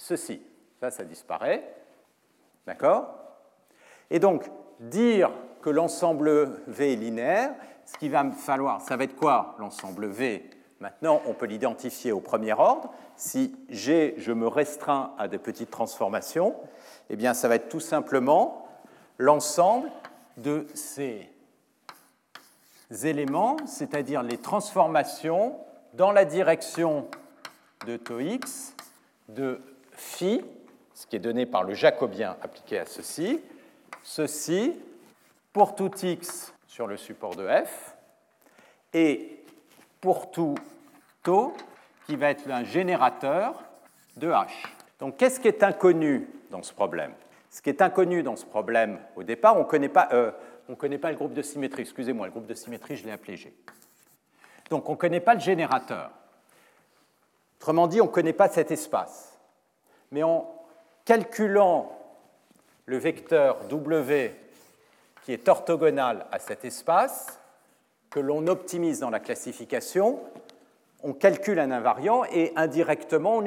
ceci. Ça, ça disparaît. D'accord? Et donc, dire que l'ensemble V est linéaire, ce qu'il va me falloir, ça va être quoi l'ensemble V? Maintenant, on peut l'identifier au premier ordre. Si G, je me restreins à des petites transformations, eh bien, ça va être tout simplement l'ensemble de ces éléments, c'est-à-dire les transformations dans la direction de tau x de phi, ce qui est donné par le jacobien appliqué à ceci, ceci pour tout x sur le support de f, et pour tout taux qui va être un générateur de h. Donc qu'est-ce qui est inconnu dans ce problème? Ce qui est inconnu dans ce problème au départ, on ne connaît pas, euh, connaît pas le groupe de symétrie. Excusez-moi, le groupe de symétrie, je l'ai appelé G. Donc on ne connaît pas le générateur. Autrement dit, on ne connaît pas cet espace. Mais en calculant le vecteur W qui est orthogonal à cet espace, que l'on optimise dans la classification, on calcule un invariant et indirectement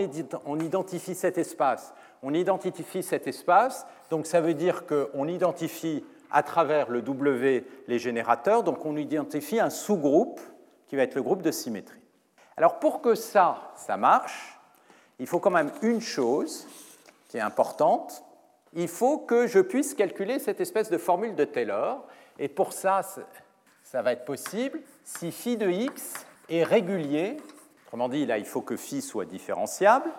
on identifie cet espace. On identifie cet espace, donc ça veut dire qu'on identifie à travers le W les générateurs, donc on identifie un sous-groupe qui va être le groupe de symétrie. Alors pour que ça, ça marche, il faut quand même une chose qui est importante, il faut que je puisse calculer cette espèce de formule de Taylor, et pour ça, ça va être possible si phi de x est régulier, autrement dit, là, il faut que phi soit différenciable,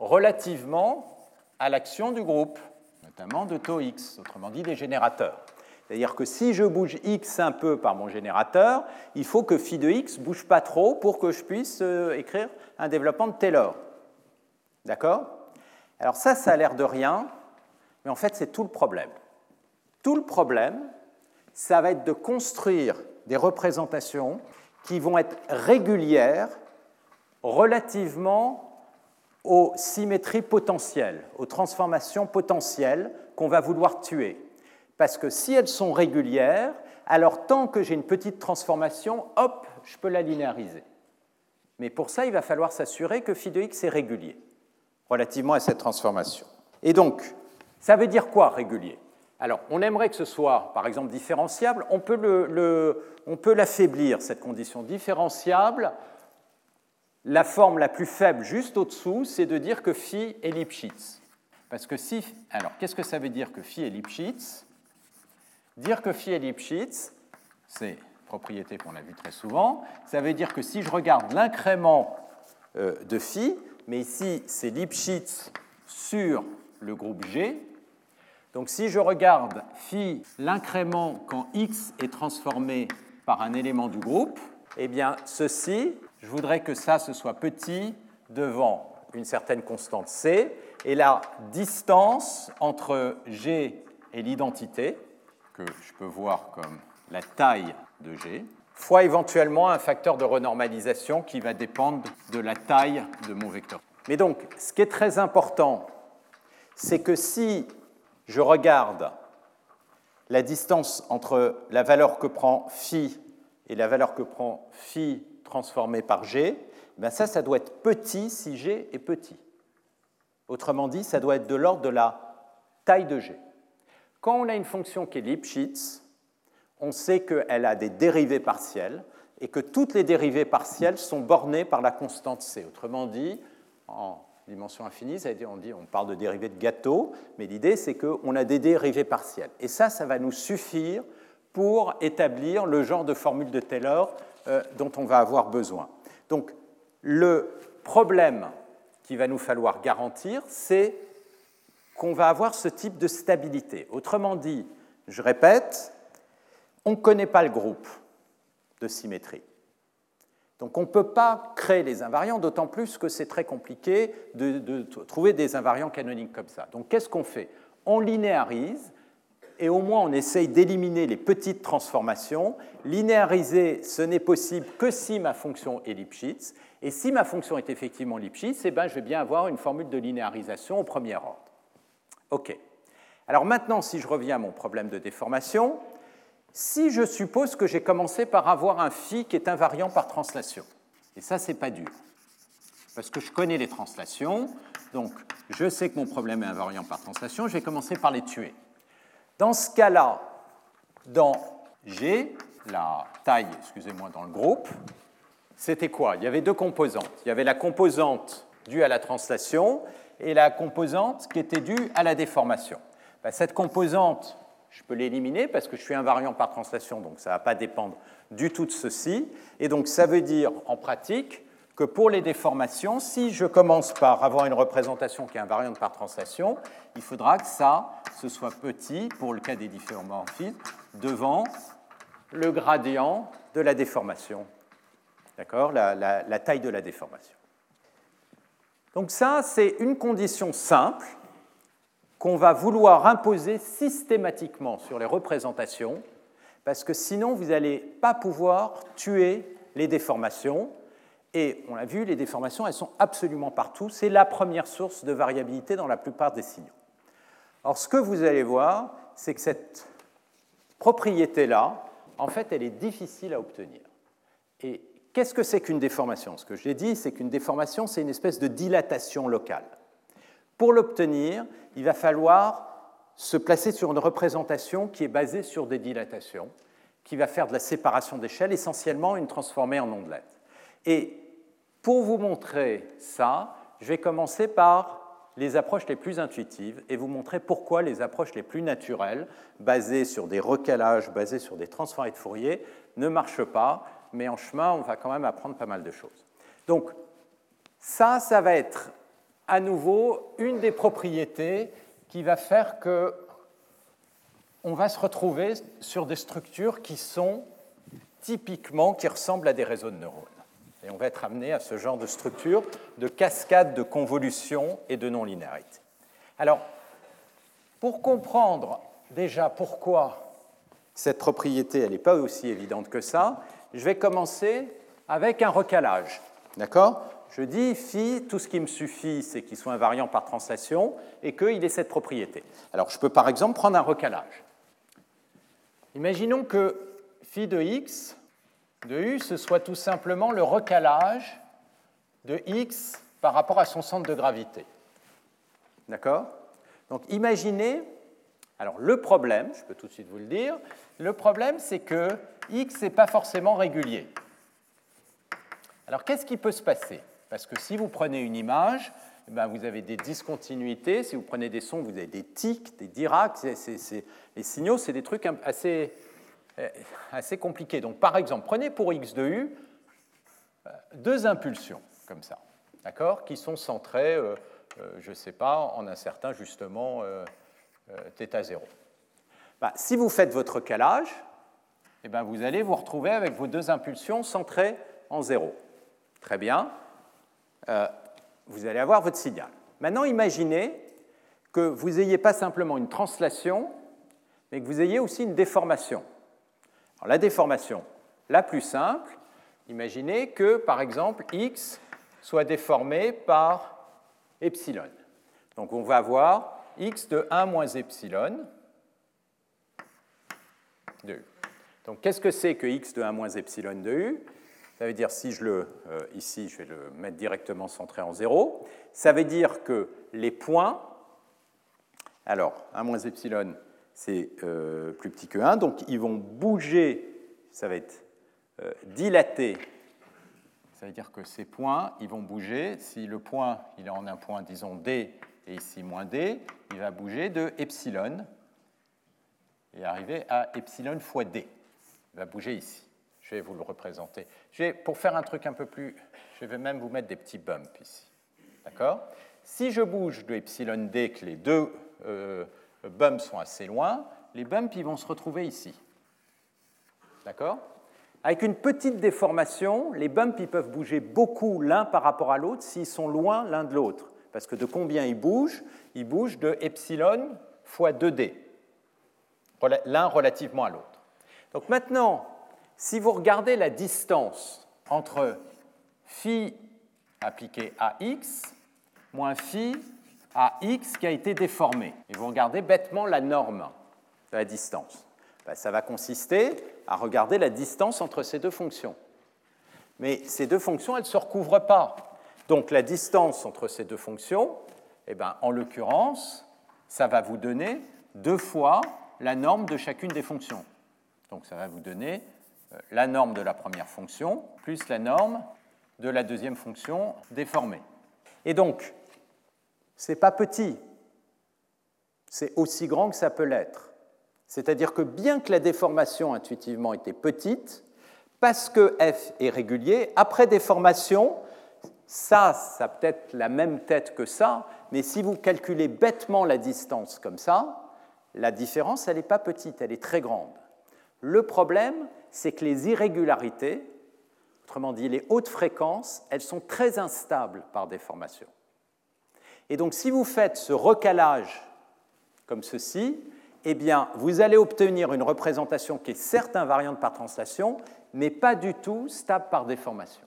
relativement à l'action du groupe, notamment de taux x, autrement dit des générateurs. C'est-à-dire que si je bouge x un peu par mon générateur, il faut que phi de x bouge pas trop pour que je puisse euh, écrire un développement de Taylor. D'accord? Alors ça, ça a l'air de rien, mais en fait, c'est tout le problème. Tout le problème, ça va être de construire des représentations qui vont être régulières relativement aux symétries potentielles, aux transformations potentielles qu'on va vouloir tuer. Parce que si elles sont régulières, alors tant que j'ai une petite transformation, hop, je peux la linéariser. Mais pour ça, il va falloir s'assurer que phi de x est régulier relativement à cette transformation. Et donc, ça veut dire quoi régulier? Alors, on aimerait que ce soit, par exemple, différenciable. On peut l'affaiblir, cette condition différenciable. La forme la plus faible, juste au-dessous, c'est de dire que phi est Lipschitz. Parce que si. Alors, qu'est-ce que ça veut dire que phi est Lipschitz? Dire que phi est Lipschitz, c'est propriété qu'on a vue très souvent. Ça veut dire que si je regarde l'incrément euh, de phi, mais ici c'est Lipschitz sur le groupe G, donc si je regarde phi, l'incrément quand x est transformé par un élément du groupe, eh bien ceci, je voudrais que ça ce soit petit devant une certaine constante c, et la distance entre g et l'identité, que je peux voir comme la taille de g, fois éventuellement un facteur de renormalisation qui va dépendre de la taille de mon vecteur. Mais donc, ce qui est très important, c'est que si je regarde la distance entre la valeur que prend phi et la valeur que prend phi transformée par g, ben ça, ça doit être petit si g est petit. Autrement dit, ça doit être de l'ordre de la taille de g. Quand on a une fonction qui est Lipschitz, on sait qu'elle a des dérivées partielles et que toutes les dérivées partielles sont bornées par la constante c. Autrement dit, en dimension infinie, on, on parle de dérivées de gâteau, mais l'idée c'est qu'on a des dérivées partielles. Et ça, ça va nous suffire pour établir le genre de formule de Taylor euh, dont on va avoir besoin. Donc le problème qu'il va nous falloir garantir, c'est qu'on va avoir ce type de stabilité. Autrement dit, je répète, on ne connaît pas le groupe de symétrie. Donc on ne peut pas créer les invariants, d'autant plus que c'est très compliqué de, trouver des invariants canoniques comme ça. Donc qu'est-ce qu'on fait? On linéarise et au moins on essaye d'éliminer les petites transformations. Linéariser, ce n'est possible que si ma fonction est Lipschitz. Et si ma fonction est effectivement Lipschitz, eh ben, je vais bien avoir une formule de linéarisation au premier ordre. OK. Alors maintenant, si je reviens à mon problème de déformation, si je suppose que j'ai commencé par avoir un phi qui est invariant par translation, et ça, c'est pas dur, parce que je connais les translations, donc je sais que mon problème est invariant par translation, je vais commencer par les tuer. Dans ce cas-là, dans G, la taille, excusez-moi, dans le groupe, c'était quoi? Il y avait deux composantes. Il y avait la composante due à la translation et la composante qui était due à la déformation. Ben, cette composante, je peux l'éliminer parce que je suis invariant par translation, donc ça ne va pas dépendre du tout de ceci. Et donc ça veut dire en pratique que pour les déformations, si je commence par avoir une représentation qui est invariante par translation, il faudra que ça, ce soit petit, pour le cas des difféomorphismes, devant le gradient de la déformation. D'accord? La taille de la déformation. Donc ça, c'est une condition simple qu'on va vouloir imposer systématiquement sur les représentations, parce que sinon vous n'allez pas pouvoir tuer les déformations. Et on l'a vu, les déformations, elles sont absolument partout. C'est la première source de variabilité dans la plupart des signaux. Alors ce que vous allez voir, c'est que cette propriété-là, en fait, elle est difficile à obtenir. Et Qu'est-ce que c'est qu'une déformation? Ce que j'ai dit, c'est qu'une déformation, c'est une espèce de dilatation locale. Pour l'obtenir, il va falloir se placer sur une représentation qui est basée sur des dilatations, qui va faire de la séparation d'échelle, essentiellement une transformée en ondelette. Et pour vous montrer ça, je vais commencer par les approches les plus intuitives et vous montrer pourquoi les approches les plus naturelles, basées sur des recalages, basées sur des transformés de Fourier, ne marchent pas mais en chemin, on va quand même apprendre pas mal de choses. Donc, ça, ça va être à nouveau une des propriétés qui va faire que on va se retrouver sur des structures qui sont typiquement, qui ressemblent à des réseaux de neurones. Et on va être amené à ce genre de structure de cascade de convolution et de non-linéarité. Alors, pour comprendre déjà pourquoi cette propriété, elle n'est pas aussi évidente que ça, je vais commencer avec un recalage. D'accord? Je dis phi, tout ce qui me suffit, c'est qu'il soit invariant par translation et qu'il ait cette propriété. Alors je peux par exemple prendre un recalage. Imaginons que phi de x de u, ce soit tout simplement le recalage de x par rapport à son centre de gravité. D'accord? Donc imaginez, alors le problème, je peux tout de suite vous le dire, le problème c'est que x n'est pas forcément régulier. Alors qu'est-ce qui peut se passer? Parce que si vous prenez une image, eh ben, vous avez des discontinuités. Si vous prenez des sons, vous avez des tics, des diracs. les signaux, c'est des trucs assez, euh, assez compliqués. Donc par exemple, prenez pour x de u euh, deux impulsions comme ça, d'accord, qui sont centrées, euh, je ne sais pas, en un certain justement θ 0. Bah, si vous faites votre calage, eh bien, vous allez vous retrouver avec vos deux impulsions centrées en zéro. Très bien. Euh, vous allez avoir votre signal. Maintenant, imaginez que vous n'ayez pas simplement une translation, mais que vous ayez aussi une déformation. la déformation la plus simple, imaginez que, par exemple, x soit déformé par epsilon. Donc on va avoir x de 1 moins epsilon de u. Donc qu'est-ce que c'est que x de 1 moins epsilon de u? Ça veut dire, si je le, euh, ici, je vais le mettre directement centré en 0, ça veut dire que les points, alors 1 moins epsilon, c'est euh, plus petit que 1, donc ils vont bouger, ça va être euh, dilaté, Ça veut dire que ces points, ils vont bouger. Si le point, il est en un point, disons D, et ici moins D, il va bouger de epsilon et arriver à epsilon fois D. Il va bouger ici. Je vais vous le représenter. Je vais, pour faire un truc un peu plus, je vais même vous mettre des petits bumps ici. D'accord? Si je bouge de epsilon D, que les deux euh, bumps sont assez loin, les bumps ils vont se retrouver ici. D'accord? Avec une petite déformation, les bumps ils peuvent bouger beaucoup l'un par rapport à l'autre s'ils sont loin l'un de l'autre. Parce que de combien ils bougent? Ils bougent de epsilon fois 2D, l'un relativement à l'autre. Donc maintenant, si vous regardez la distance entre phi appliqué à x moins phi à x qui a été déformé, et vous regardez bêtement la norme de la distance, ben, ça va consister à regarder la distance entre ces deux fonctions. Mais ces deux fonctions, elles ne se recouvrent pas. Donc la distance entre ces deux fonctions, eh ben, en l'occurrence, ça va vous donner deux fois la norme de chacune des fonctions. Donc ça va vous donner la norme de la première fonction plus la norme de la deuxième fonction déformée. Et donc, ce n'est pas petit, c'est aussi grand que ça peut l'être. C'est-à-dire que bien que la déformation intuitivement était petite, parce que f est régulier, après déformation, ça, ça peut-être la même tête que ça, mais si vous calculez bêtement la distance comme ça, la différence, elle n'est pas petite, elle est très grande. Le problème, c'est que les irrégularités, autrement dit les hautes fréquences, elles sont très instables par déformation. Et donc si vous faites ce recalage comme ceci, eh bien, vous allez obtenir une représentation qui est certes invariante par translation, mais pas du tout stable par déformation.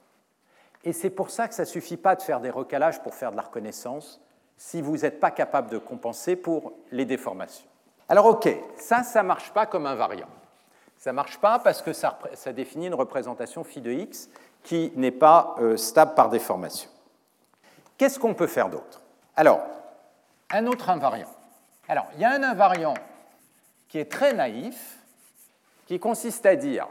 Et c'est pour ça que ça ne suffit pas de faire des recalages pour faire de la reconnaissance si vous n'êtes pas capable de compenser pour les déformations. Alors ok, ça, ça ne marche pas comme invariant. Ça ne marche pas parce que ça, définit une représentation phi de x qui n'est pas euh, stable par déformation. Qu'est-ce qu'on peut faire d'autre? Alors, un autre invariant. Alors, il y a un invariant qui est très naïf, qui consiste à dire,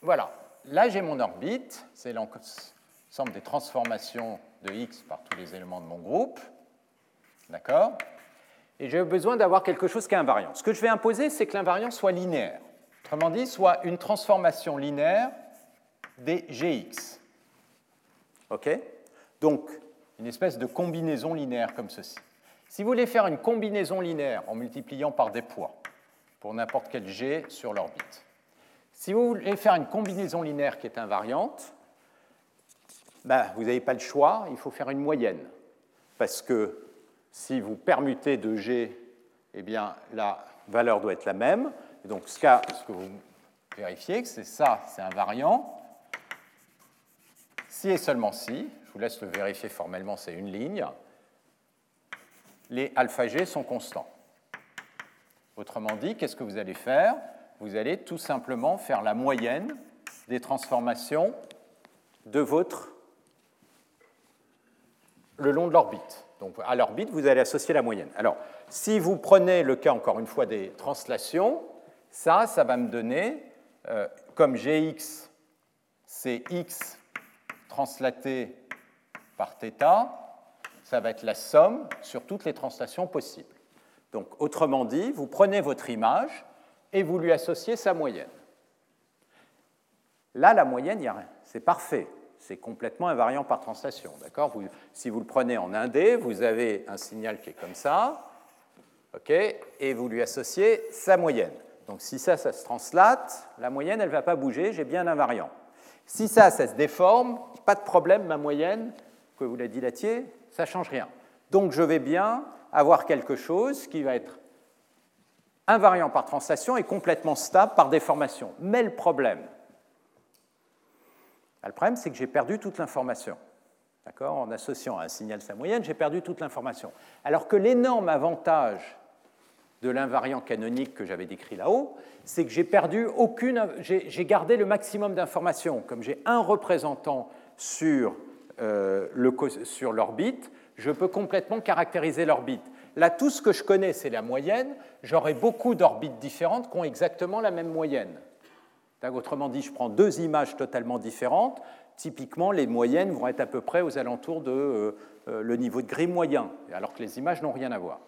voilà, là j'ai mon orbite, c'est l'ensemble des transformations de x par tous les éléments de mon groupe, d'accord? Et j'ai besoin d'avoir quelque chose qui est invariant. Ce que je vais imposer, c'est que l'invariant soit linéaire. Autrement dit, soit une transformation linéaire des Gx. OK? Donc, une espèce de combinaison linéaire comme ceci. Si vous voulez faire une combinaison linéaire en multipliant par des poids pour n'importe quel G sur l'orbite, si vous voulez faire une combinaison linéaire qui est invariante, ben, vous n'avez pas le choix, il faut faire une moyenne. Parce que si vous permutez de G, eh bien, la valeur doit être la même donc ce, que vous vérifiez, c'est ça, c'est invariant. Si et seulement si, je vous laisse le vérifier formellement, c'est une ligne, les alpha g sont constants. Autrement dit, qu'est-ce que vous allez faire? Vous allez tout simplement faire la moyenne des transformations de votre le long de l'orbite. Donc à l'orbite, vous allez associer la moyenne. Alors, si vous prenez le cas encore une fois des translations, ça, ça va me donner, euh, comme Gx, c'est x translaté par θ, ça va être la somme sur toutes les translations possibles. Donc, autrement dit, vous prenez votre image et vous lui associez sa moyenne. Là, la moyenne, il a rien. C'est parfait. C'est complètement invariant par translation. D'accord? Si vous le prenez en indé, vous avez un signal qui est comme ça, ok, et vous lui associez sa moyenne. Donc si ça, ça se translate, la moyenne, elle ne va pas bouger, j'ai bien un invariant. Si ça, ça se déforme, pas de problème, ma moyenne, que vous la dilatiez, ça ne change rien. Donc je vais bien avoir quelque chose qui va être invariant par translation et complètement stable par déformation. Mais le problème, le problème, c'est que j'ai perdu toute l'information. D'accord? En associant un signal sa moyenne, j'ai perdu toute l'information. Alors que l'énorme avantage de l'invariant canonique que j'avais décrit là-haut, c'est que j'ai perdu aucune, j'ai gardé le maximum d'informations. Comme j'ai un représentant sur euh, l'orbite, je peux complètement caractériser l'orbite. Là, tout ce que je connais, c'est la moyenne. J'aurai beaucoup d'orbites différentes qui ont exactement la même moyenne. Autrement dit, je prends deux images totalement différentes. typiquement, les moyennes vont être à peu près aux alentours de euh, euh, le niveau de gris moyen, alors que les images n'ont rien à voir.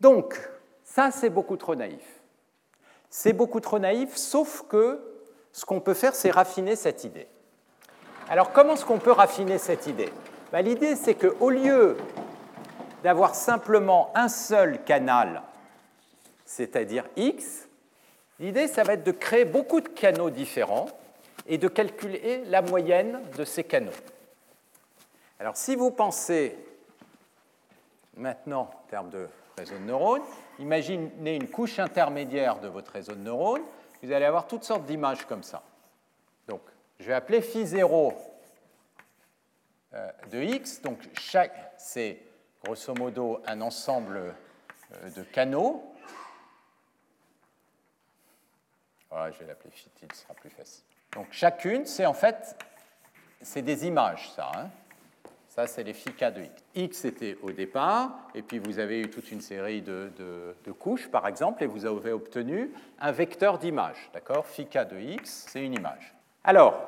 Donc, ça, c'est beaucoup trop naïf. C'est beaucoup trop naïf, sauf que ce qu'on peut faire, c'est raffiner cette idée. Alors, comment est-ce qu'on peut raffiner cette idée? Ben, L'idée, c'est qu'au lieu d'avoir simplement un seul canal, c'est-à-dire X, l'idée, ça va être de créer beaucoup de canaux différents et de calculer la moyenne de ces canaux. Alors, si vous pensez maintenant en termes de réseau de neurones, imaginez une couche intermédiaire de votre réseau de neurones, vous allez avoir toutes sortes d'images comme ça. Donc, je vais appeler phi 0 euh, de x, donc chaque, c'est grosso modo un ensemble euh, de canaux. Voilà, je vais l'appeler phi tilde, ce sera plus facile. Donc chacune, c'est en fait, c'est des images, ça. Hein. Ça, c'est les phi k de x. X était au départ, et puis vous avez eu toute une série de, couches, par exemple, et vous avez obtenu un vecteur d'image. D'accord? Phi k de x, c'est une image. Alors,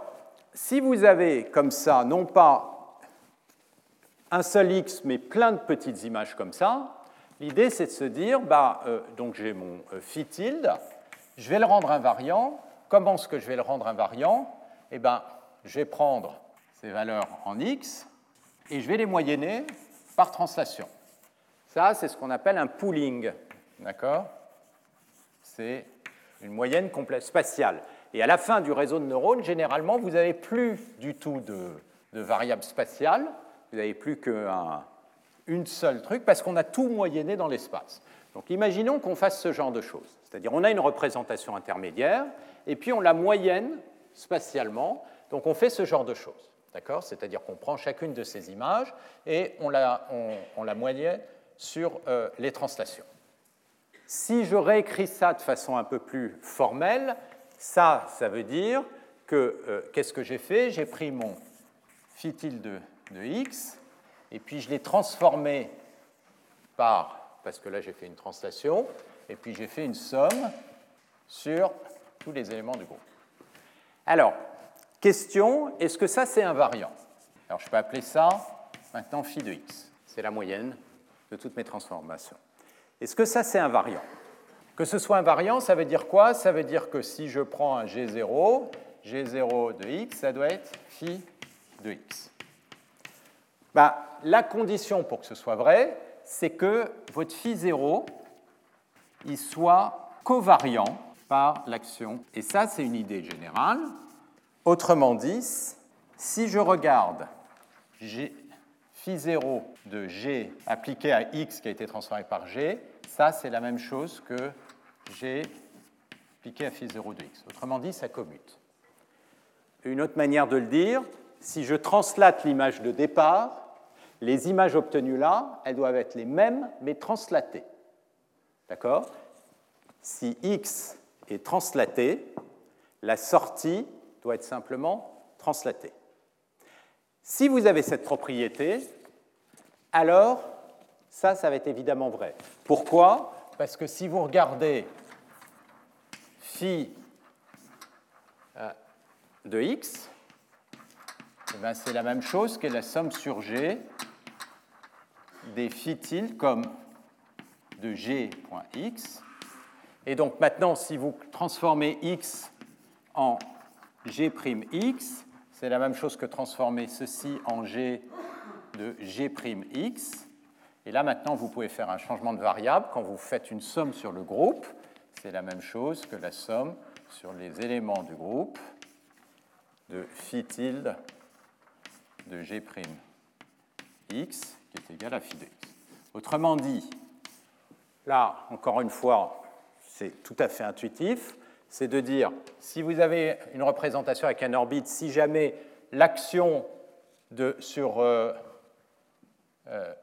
si vous avez comme ça, non pas un seul x, mais plein de petites images comme ça, l'idée c'est de se dire, bah, euh, donc j'ai mon euh, phi tilde, je vais le rendre invariant. Comment est-ce que je vais le rendre invariant Eh bien, je vais prendre ces valeurs en x, et je vais les moyenner par translation. Ça, c'est ce qu'on appelle un pooling. D'accord? C'est une moyenne complète spatiale. Et à la fin du réseau de neurones, généralement, vous n'avez plus du tout de, variables spatiales, vous n'avez plus qu'une seule truc, parce qu'on a tout moyenné dans l'espace. Donc imaginons qu'on fasse ce genre de choses. C'est-à-dire on a une représentation intermédiaire, et puis on la moyenne spatialement, donc on fait ce genre de choses. D'accord? C'est-à-dire qu'on prend chacune de ces images et on la, on, moyenne sur euh, les translations. Si je réécris ça de façon un peu plus formelle, ça, ça veut dire que euh, qu'est-ce que j'ai fait? J'ai pris mon phi tilde de, de x et puis je l'ai transformé par, parce que là j'ai fait une translation, et puis j'ai fait une somme sur tous les éléments du groupe. Alors, Question, est-ce que ça c'est invariant Alors je peux appeler ça maintenant phi de x. C'est la moyenne de toutes mes transformations. Est-ce que ça c'est invariant Que ce soit invariant, ça veut dire quoi? Ça veut dire que si je prends un g0, g0 de x, ça doit être phi de x. Bah, la condition pour que ce soit vrai, c'est que votre phi 0 il soit covariant par l'action. Et ça, c'est une idée générale. Autrement dit, si je regarde G, phi 0 de G appliqué à x qui a été transformé par G, ça c'est la même chose que G appliqué à phi 0 de x. Autrement dit, ça commute. Une autre manière de le dire, si je translate l'image de départ, les images obtenues là, elles doivent être les mêmes, mais translatées. D'accord? Si x est translaté, la sortie doit être simplement translaté. Si vous avez cette propriété, alors ça, ça va être évidemment vrai. Pourquoi? Parce que si vous regardez phi euh, de x, eh ben, c'est la même chose que la somme sur g des phi tilde comme de g.x. Et donc maintenant, si vous transformez x en G'x, c'est la même chose que transformer ceci en G de G'x. Et là, maintenant, vous pouvez faire un changement de variable. Quand vous faites une somme sur le groupe, c'est la même chose que la somme sur les éléments du groupe de phi tilde de G'x, qui est égal à phi de x. Autrement dit, là, encore une fois, c'est tout à fait intuitif c'est de dire, si vous avez une représentation avec un orbite, si jamais l'action sur, euh, euh,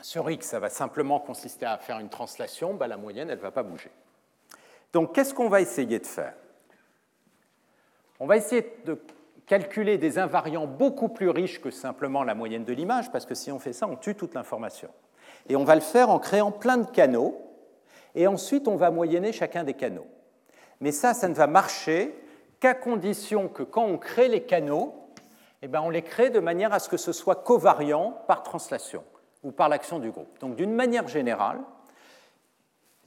sur x, va simplement consister à faire une translation, bah, la moyenne, elle ne va pas bouger. Donc, qu'est-ce qu'on va essayer de faire? On va essayer de calculer des invariants beaucoup plus riches que simplement la moyenne de l'image, parce que si on fait ça, on tue toute l'information. Et on va le faire en créant plein de canaux, et ensuite on va moyenner chacun des canaux. Mais ça, ça ne va marcher qu'à condition que quand on crée les canaux, eh bien, on les crée de manière à ce que ce soit covariant par translation ou par l'action du groupe. Donc d'une manière générale,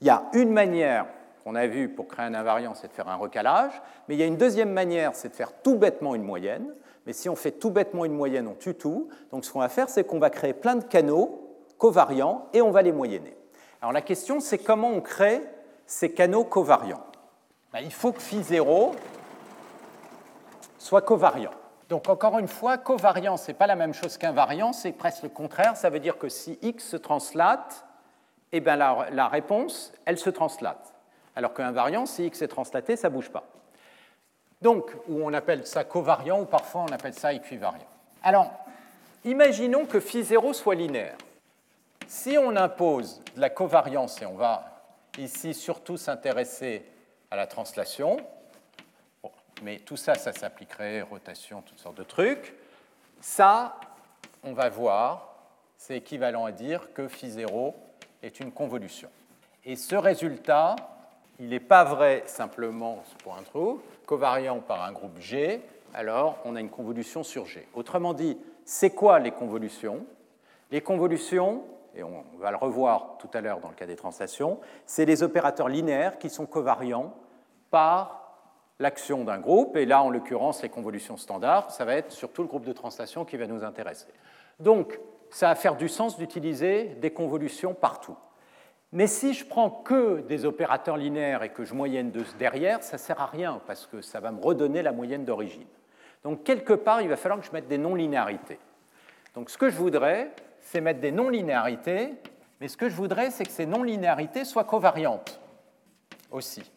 il y a une manière qu'on a vue pour créer un invariant, c'est de faire un recalage, mais il y a une deuxième manière, c'est de faire tout bêtement une moyenne. Mais si on fait tout bêtement une moyenne, on tue tout. Donc ce qu'on va faire, c'est qu'on va créer plein de canaux covariants et on va les moyenner. Alors la question, c'est comment on crée ces canaux covariants? ben, Il faut que phi 0 soit covariant. Donc encore une fois, covariant, ce n'est pas la même chose qu'invariant, c'est presque le contraire. Ça veut dire que si x se translate, eh bien la, réponse, elle se translate. Alors qu'invariant, si x est translaté, ça ne bouge pas. Donc, ou on appelle ça covariant, ou parfois on appelle ça équivariant. Alors, imaginons que phi 0 soit linéaire. Si on impose de la covariance, et on va ici surtout s'intéresser à la translation, mais tout ça, ça s'appliquerait, rotation, toutes sortes de trucs. Ça, on va voir, c'est équivalent à dire que phi 0 est une convolution. Et ce résultat, il n'est pas vrai simplement pour un trou, covariant par un groupe G, alors on a une convolution sur G. Autrement dit, c'est quoi les convolutions? Les convolutions, et on va le revoir tout à l'heure dans le cas des translations, c'est les opérateurs linéaires qui sont covariants par l'action d'un groupe, et là, en l'occurrence, les convolutions standards, ça va être surtout le groupe de translation qui va nous intéresser. Donc, ça va faire du sens d'utiliser des convolutions partout. Mais si je prends que des opérateurs linéaires et que je moyenne de derrière, ça ne sert à rien, parce que ça va me redonner la moyenne d'origine. Donc, quelque part, il va falloir que je mette des non-linéarités. Donc, ce que je voudrais, c'est mettre des non-linéarités, mais ce que je voudrais, c'est que ces non-linéarités soient covariantes aussi.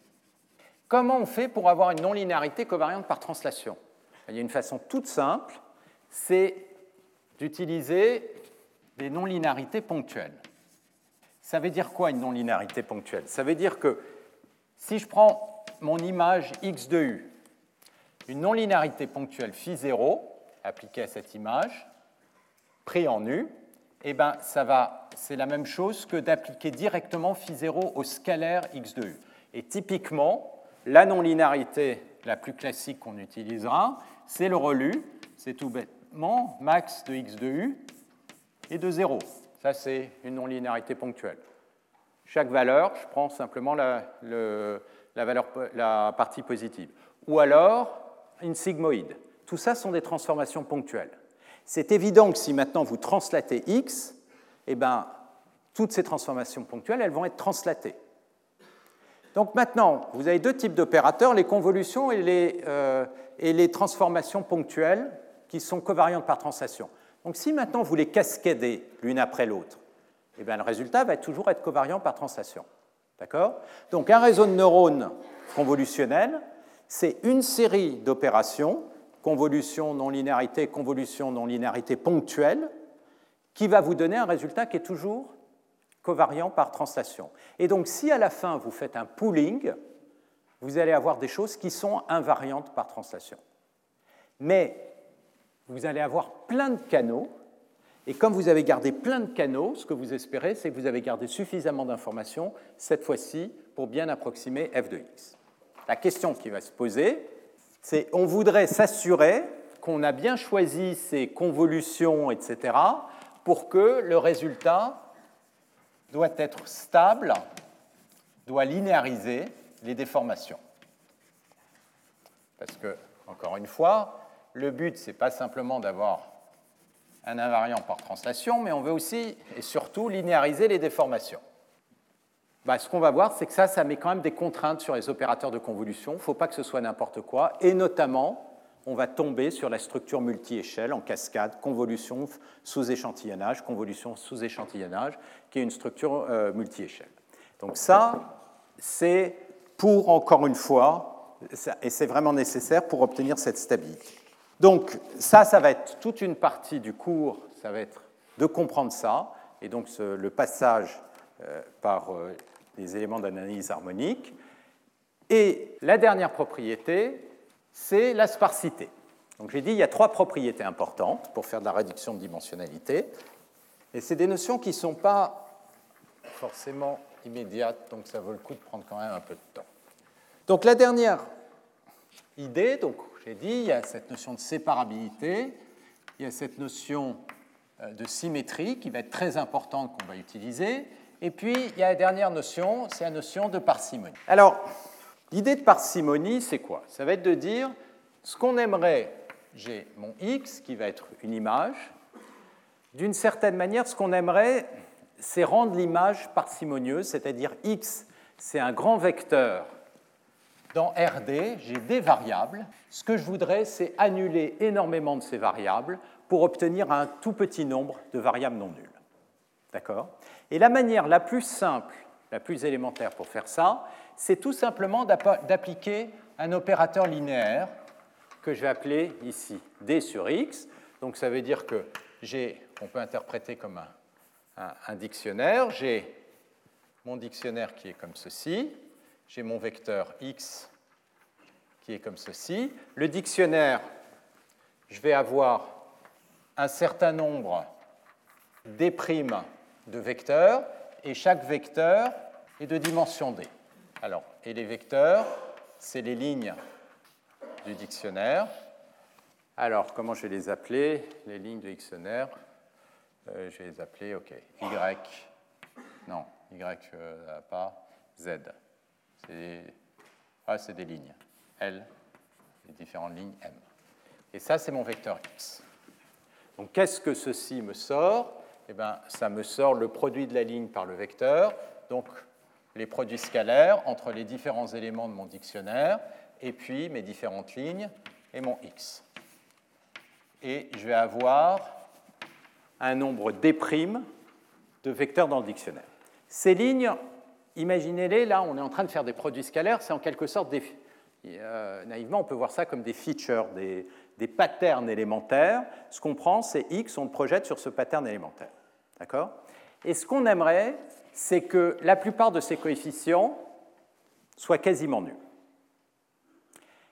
Comment on fait pour avoir une non-linéarité covariante par translation? Il y a une façon toute simple, c'est d'utiliser des non-linéarités ponctuelles. Ça veut dire quoi une non-linéarité ponctuelle? Ça veut dire que si je prends mon image x de u, une non-linéarité ponctuelle phi 0 appliquée à cette image, pris en u, eh ben, ça va, c'est la même chose que d'appliquer directement phi 0 au scalaire x de u. Et typiquement, la non-linéarité la plus classique qu'on utilisera, c'est le relu, c'est tout bêtement max de x de u et de 0. Ça, c'est une non-linéarité ponctuelle. Chaque valeur, je prends simplement la, valeur, la partie positive. Ou alors, une sigmoïde. Tout ça sont des transformations ponctuelles. C'est évident que si maintenant vous translatez x, eh ben, toutes ces transformations ponctuelles, elles vont être translatées. Donc maintenant, vous avez deux types d'opérateurs, les convolutions et les, euh, et les, transformations ponctuelles qui sont covariantes par translation. Donc si maintenant vous les cascadez l'une après l'autre, eh bien, le résultat va toujours être covariant par translation. D'accord? Donc un réseau de neurones convolutionnel, c'est une série d'opérations, convolution, non-linéarité, convolution, non-linéarité ponctuelle, qui va vous donner un résultat qui est toujours covariant par translation. Et donc, si à la fin vous faites un pooling, vous allez avoir des choses qui sont invariantes par translation. Mais vous allez avoir plein de canaux, et comme vous avez gardé plein de canaux, ce que vous espérez, c'est que vous avez gardé suffisamment d'informations, cette fois-ci, pour bien approximer f de x. La question qui va se poser, on voudrait s'assurer qu'on a bien choisi ces convolutions, etc., pour que le résultat doit être stable, doit linéariser les déformations. Parce que, encore une fois, le but, ce n'est pas simplement d'avoir un invariant par translation, mais on veut aussi et surtout linéariser les déformations. Bah, ce qu'on va voir, c'est que ça, ça met quand même des contraintes sur les opérateurs de convolution. Il ne faut pas que ce soit n'importe quoi. Et notamment, on va tomber sur la structure multi-échelle en cascade, convolution sous échantillonnage, convolution sous échantillonnage, qui est une structure euh, multi-échelle. Donc ça, c'est pour, encore une fois, et c'est vraiment nécessaire pour obtenir cette stabilité. Donc ça, ça va être toute une partie du cours, ça va être de comprendre ça, et donc le passage euh, par euh, les éléments d'analyse harmonique. Et la dernière propriété, c'est la sparsité. Donc j'ai dit, il y a trois propriétés importantes pour faire de la réduction de dimensionnalité. Et c'est des notions qui ne sont pas forcément immédiates, donc ça vaut le coup de prendre quand même un peu de temps. Donc la dernière idée, donc j'ai dit, il y a cette notion de séparabilité, il y a cette notion euh, de symétrie qui va être très importante qu'on va utiliser, et puis il y a la dernière notion, c'est la notion de parcimonie. Alors, l'idée de parcimonie, c'est quoi? Ça va être de dire, ce qu'on aimerait, j'ai mon x qui va être une image, d'une certaine manière, ce qu'on aimerait, c'est rendre l'image parcimonieuse, c'est-à-dire x, c'est un grand vecteur. Dans RD, j'ai des variables. Ce que je voudrais, c'est annuler énormément de ces variables pour obtenir un tout petit nombre de variables non nulles. D'accord Et la manière la plus simple, la plus élémentaire pour faire ça, c'est tout simplement d'appliquer un opérateur linéaire que je vais appeler ici d sur x. Donc ça veut dire que j'ai, on peut interpréter comme un, dictionnaire. J'ai mon dictionnaire qui est comme ceci. J'ai mon vecteur x qui est comme ceci. Le dictionnaire, je vais avoir un certain nombre d' de vecteurs et chaque vecteur est de dimension d. Alors, et les vecteurs, c'est les lignes du dictionnaire. Alors, comment je vais les appeler Les lignes du dictionnaire? Euh, je vais les appeler, OK, Y, non, Y euh, pas, Z. C'est ah, des lignes. L, les différentes lignes M. Et ça, c'est mon vecteur X. Donc, qu'est-ce que ceci me sort? Eh bien, ça me sort le produit de la ligne par le vecteur, donc les produits scalaires entre les différents éléments de mon dictionnaire, et puis mes différentes lignes et mon X. Et je vais avoir un nombre d' de vecteurs dans le dictionnaire. Ces lignes, imaginez-les, là on est en train de faire des produits scalaires, c'est en quelque sorte des... Euh, naïvement on peut voir ça comme des features, des, des patterns élémentaires. Ce qu'on prend, c'est x, on le projette sur ce pattern élémentaire. D'accord? Et ce qu'on aimerait, c'est que la plupart de ces coefficients soient quasiment nuls.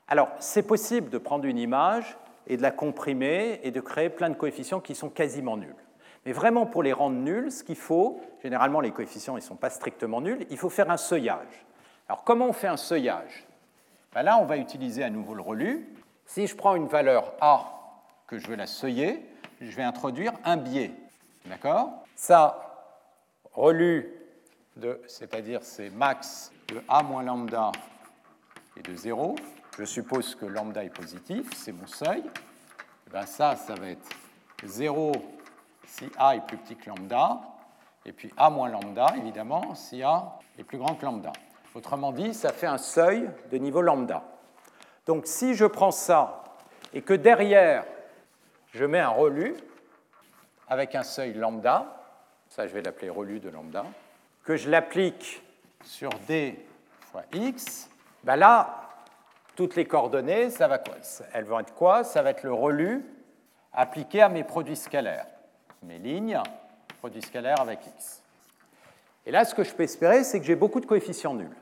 Alors, c'est possible de prendre une image et de la comprimer et de créer plein de coefficients qui sont quasiment nuls. Mais vraiment, pour les rendre nuls, ce qu'il faut, généralement les coefficients ne sont pas strictement nuls, il faut faire un seuillage. Alors comment on fait un seuillage? Ben Là, on va utiliser à nouveau le relu. Si je prends une valeur A que je veux la seuiller, je vais introduire un biais. D'accord? Ça, relu, c'est-à-dire c'est max de A moins lambda et de 0. Je suppose que lambda est positif, c'est mon seuil. Et ben ça, ça va être 0 si A est plus petit que lambda, et puis A moins lambda, évidemment, si A est plus grand que lambda. Autrement dit, ça fait un seuil de niveau lambda. Donc si je prends ça et que derrière, je mets un relu avec un seuil lambda, ça je vais l'appeler relu de lambda, que je l'applique sur d fois x, ben là, toutes les coordonnées, ça va quoi? Elles vont être quoi? Ça va être le relu appliqué à mes produits scalaires mes lignes, produit scalaire avec x. Et là, ce que je peux espérer, c'est que j'ai beaucoup de coefficients nuls.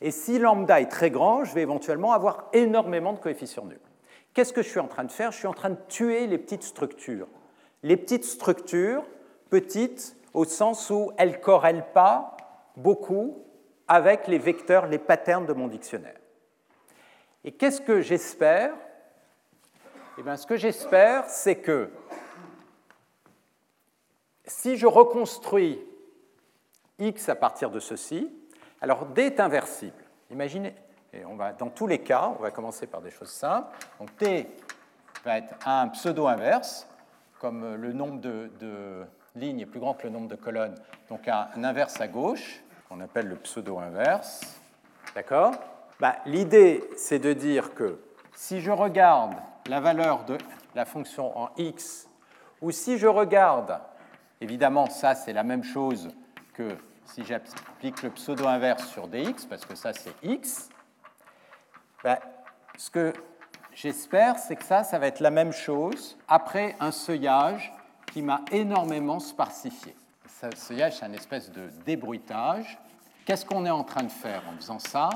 Et si lambda est très grand, je vais éventuellement avoir énormément de coefficients nuls. Qu'est-ce que je suis en train de faire? Je suis en train de tuer les petites structures. Les petites structures, petites au sens où elles ne corrèlent pas beaucoup avec les vecteurs, les patterns de mon dictionnaire. Et qu'est-ce que j'espère? Eh bien, ce que j'espère, c'est que si je reconstruis x à partir de ceci, alors d est inversible. Imaginez, et on va, dans tous les cas, on va commencer par des choses simples. Donc t va être un pseudo-inverse, comme le nombre de, lignes est plus grand que le nombre de colonnes, donc un, inverse à gauche, qu'on appelle le pseudo-inverse. D'accord? Bah, L'idée, c'est de dire que si je regarde la valeur de la fonction en x, ou si je regarde Évidemment, ça, c'est la même chose que si j'applique le pseudo-inverse sur dx, parce que ça, c'est x. Ben, ce que j'espère, c'est que ça, ça va être la même chose après un seuillage qui m'a énormément sparsifié. Ce seuillage, c'est une espèce de débruitage. Qu'est-ce qu'on est en train de faire en faisant ça?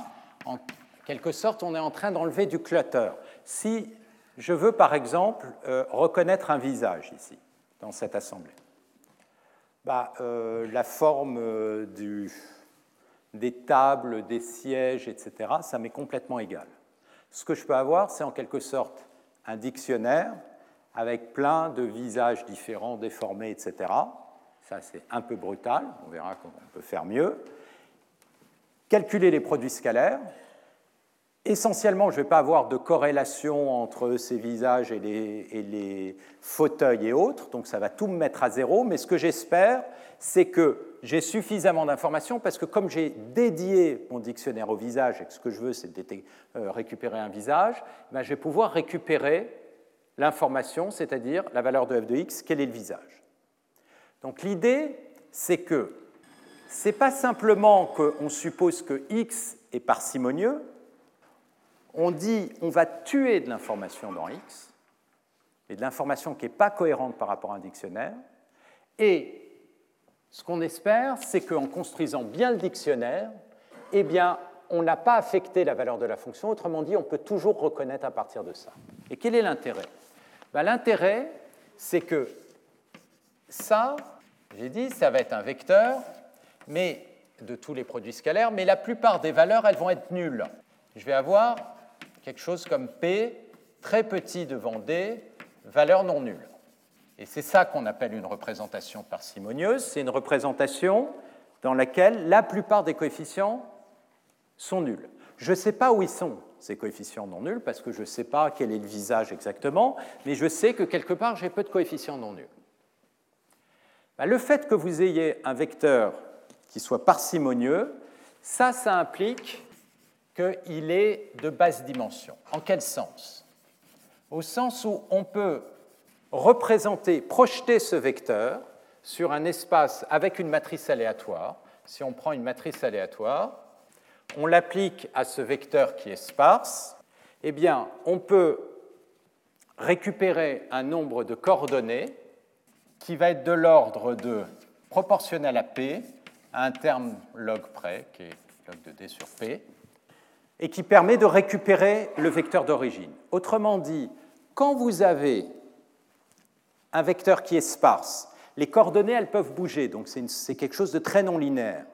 En quelque sorte, on est en train d'enlever du clutter. Si je veux, par exemple, euh, reconnaître un visage ici, dans cette assemblée, bah, euh, La forme euh, des tables, des sièges, etc., ça m'est complètement égal. Ce que je peux avoir, c'est en quelque sorte un dictionnaire avec plein de visages différents, déformés, etc. Ça, c'est un peu brutal, on verra comment on peut faire mieux. Calculer les produits scalaires. Essentiellement, je ne vais pas avoir de corrélation entre ces visages et les, fauteuils et autres, donc ça va tout me mettre à zéro, mais ce que j'espère, c'est que j'ai suffisamment d'informations parce que comme j'ai dédié mon dictionnaire au visage et que ce que je veux, c'est euh, récupérer un visage, ben je vais pouvoir récupérer l'information, c'est-à-dire la valeur de f de x, quel est le visage. Donc l'idée, c'est que ce n'est pas simplement qu'on suppose que x est parcimonieux, on dit on va tuer de l'information dans x, et de l'information qui n'est pas cohérente par rapport à un dictionnaire, et ce qu'on espère, c'est qu'en construisant bien le dictionnaire, eh bien, on n'a pas affecté la valeur de la fonction, autrement dit, on peut toujours reconnaître à partir de ça. Et quel est l'intérêt? Ben, L'intérêt, c'est que ça, j'ai dit, ça va être un vecteur mais de tous les produits scalaires, mais la plupart des valeurs, elles vont être nulles. Je vais avoir quelque chose comme P, très petit devant D, valeur non nulle. Et c'est ça qu'on appelle une représentation parcimonieuse. C'est une représentation dans laquelle la plupart des coefficients sont nuls. Je ne sais pas où ils sont, ces coefficients non nuls, parce que je ne sais pas quel est le visage exactement, mais je sais que quelque part, j'ai peu de coefficients non nuls. Ben, le fait que vous ayez un vecteur qui soit parcimonieux, ça, ça implique qu'il est de basse dimension. En quel sens? Au sens où on peut représenter, projeter ce vecteur sur un espace avec une matrice aléatoire. Si on prend une matrice aléatoire, on l'applique à ce vecteur qui est sparse, eh bien, on peut récupérer un nombre de coordonnées qui va être de l'ordre de proportionnel à p, à un terme log près, qui est log de d sur p, et qui permet de récupérer le vecteur d'origine. Autrement dit, quand vous avez un vecteur qui est sparse, les coordonnées, elles peuvent bouger, donc c'est quelque chose de très non linéaire.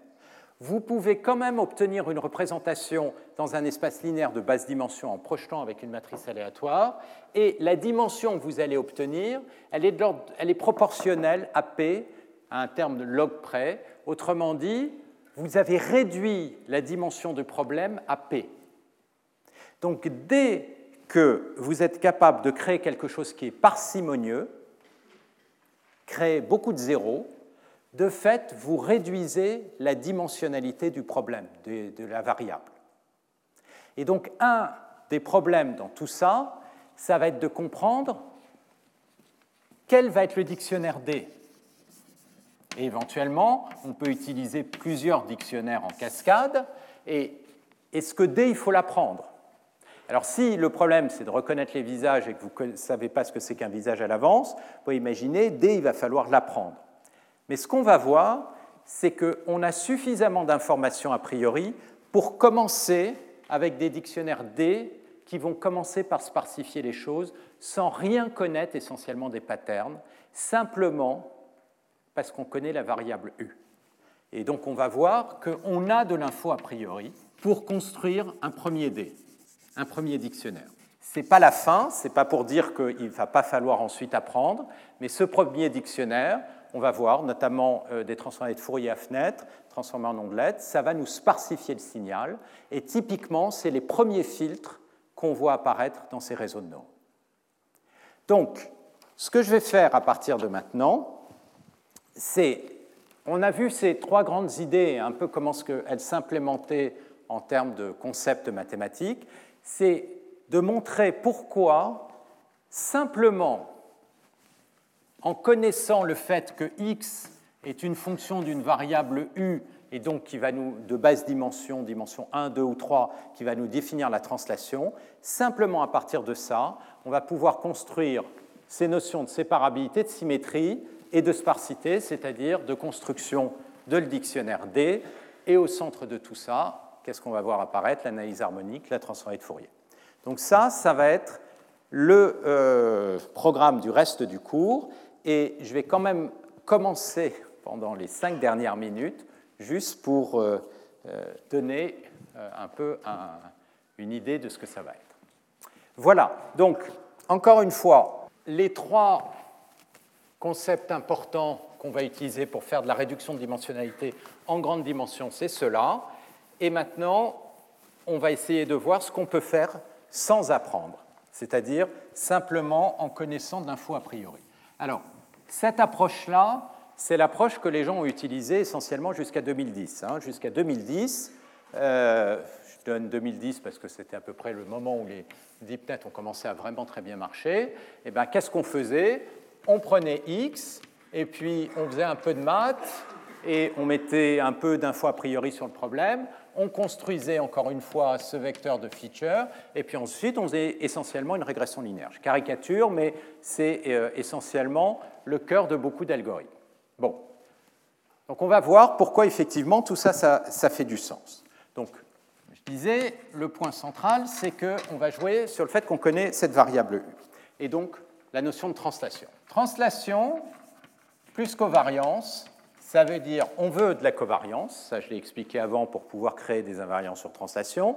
Vous pouvez quand même obtenir une représentation dans un espace linéaire de basse dimension en projetant avec une matrice aléatoire, et la dimension que vous allez obtenir, elle est, elle est proportionnelle à p, à un terme de log près. Autrement dit, vous avez réduit la dimension du problème à p. Donc dès que vous êtes capable de créer quelque chose qui est parcimonieux, créer beaucoup de zéros, de fait, vous réduisez la dimensionnalité du problème, de, la variable. Et donc, un des problèmes dans tout ça, ça va être de comprendre quel va être le dictionnaire D. Et éventuellement, on peut utiliser plusieurs dictionnaires en cascade. Et est-ce que D, il faut l'apprendre? Alors si le problème c'est de reconnaître les visages et que vous ne savez pas ce que c'est qu'un visage à l'avance, vous pouvez imaginer, D, il va falloir l'apprendre. Mais ce qu'on va voir, c'est qu'on a suffisamment d'informations a priori pour commencer avec des dictionnaires D qui vont commencer par sparsifier les choses sans rien connaître essentiellement des patterns, simplement parce qu'on connaît la variable U. Et donc on va voir qu'on a de l'info a priori pour construire un premier D un premier dictionnaire. Ce n'est pas la fin, ce n'est pas pour dire qu'il ne va pas falloir ensuite apprendre, mais ce premier dictionnaire, on va voir notamment euh, des transformés de Fourier à fenêtre, transformés en ondelettes, ça va nous sparsifier le signal, et typiquement, c'est les premiers filtres qu'on voit apparaître dans ces réseaux de neurones. Donc, ce que je vais faire à partir de maintenant, c'est, on a vu ces trois grandes idées, un peu comment elles s'implémentaient en termes de concepts mathématiques, c'est de montrer pourquoi, simplement en connaissant le fait que x est une fonction d'une variable u et donc qui va nous, de basse dimension, dimension 1, 2 ou 3, qui va nous définir la translation, simplement à partir de ça, on va pouvoir construire ces notions de séparabilité, de symétrie et de sparsité, c'est-à-dire de construction de le dictionnaire D, et au centre de tout ça, qu'est-ce qu'on va voir apparaître L'analyse harmonique, la transformée de Fourier. Donc ça, ça va être le euh, programme du reste du cours. Et je vais quand même commencer pendant les cinq dernières minutes, juste pour euh, euh, donner un peu une idée de ce que ça va être. Voilà, donc encore une fois, les trois concepts importants qu'on va utiliser pour faire de la réduction de dimensionnalité en grande dimension, c'est cela. Et maintenant, on va essayer de voir ce qu'on peut faire sans apprendre, c'est-à-dire simplement en connaissant de l'info a priori. Alors, cette approche-là, c'est l'approche que les gens ont utilisée essentiellement jusqu'à 2010. Hein. Jusqu'à 2010, euh, je donne 2010 parce que c'était à peu près le moment où les deepnet ont commencé à vraiment très bien marcher. Et eh ben, qu'est-ce qu'on faisait? On prenait X et puis on faisait un peu de maths et on mettait un peu d'infos a priori sur le problème. On construisait encore une fois ce vecteur de feature et puis ensuite on faisait essentiellement une régression linéaire. Je caricature, mais c'est euh, essentiellement le cœur de beaucoup d'algorithmes. Bon. Donc on va voir pourquoi effectivement tout ça, ça, fait du sens. Donc, je disais, le point central, c'est qu'on va jouer sur le fait qu'on connaît cette variable U. Et donc, la notion de translation. Translation, plus covariance, ça veut dire on veut de la covariance, ça je l'ai expliqué avant pour pouvoir créer des invariants sur translation.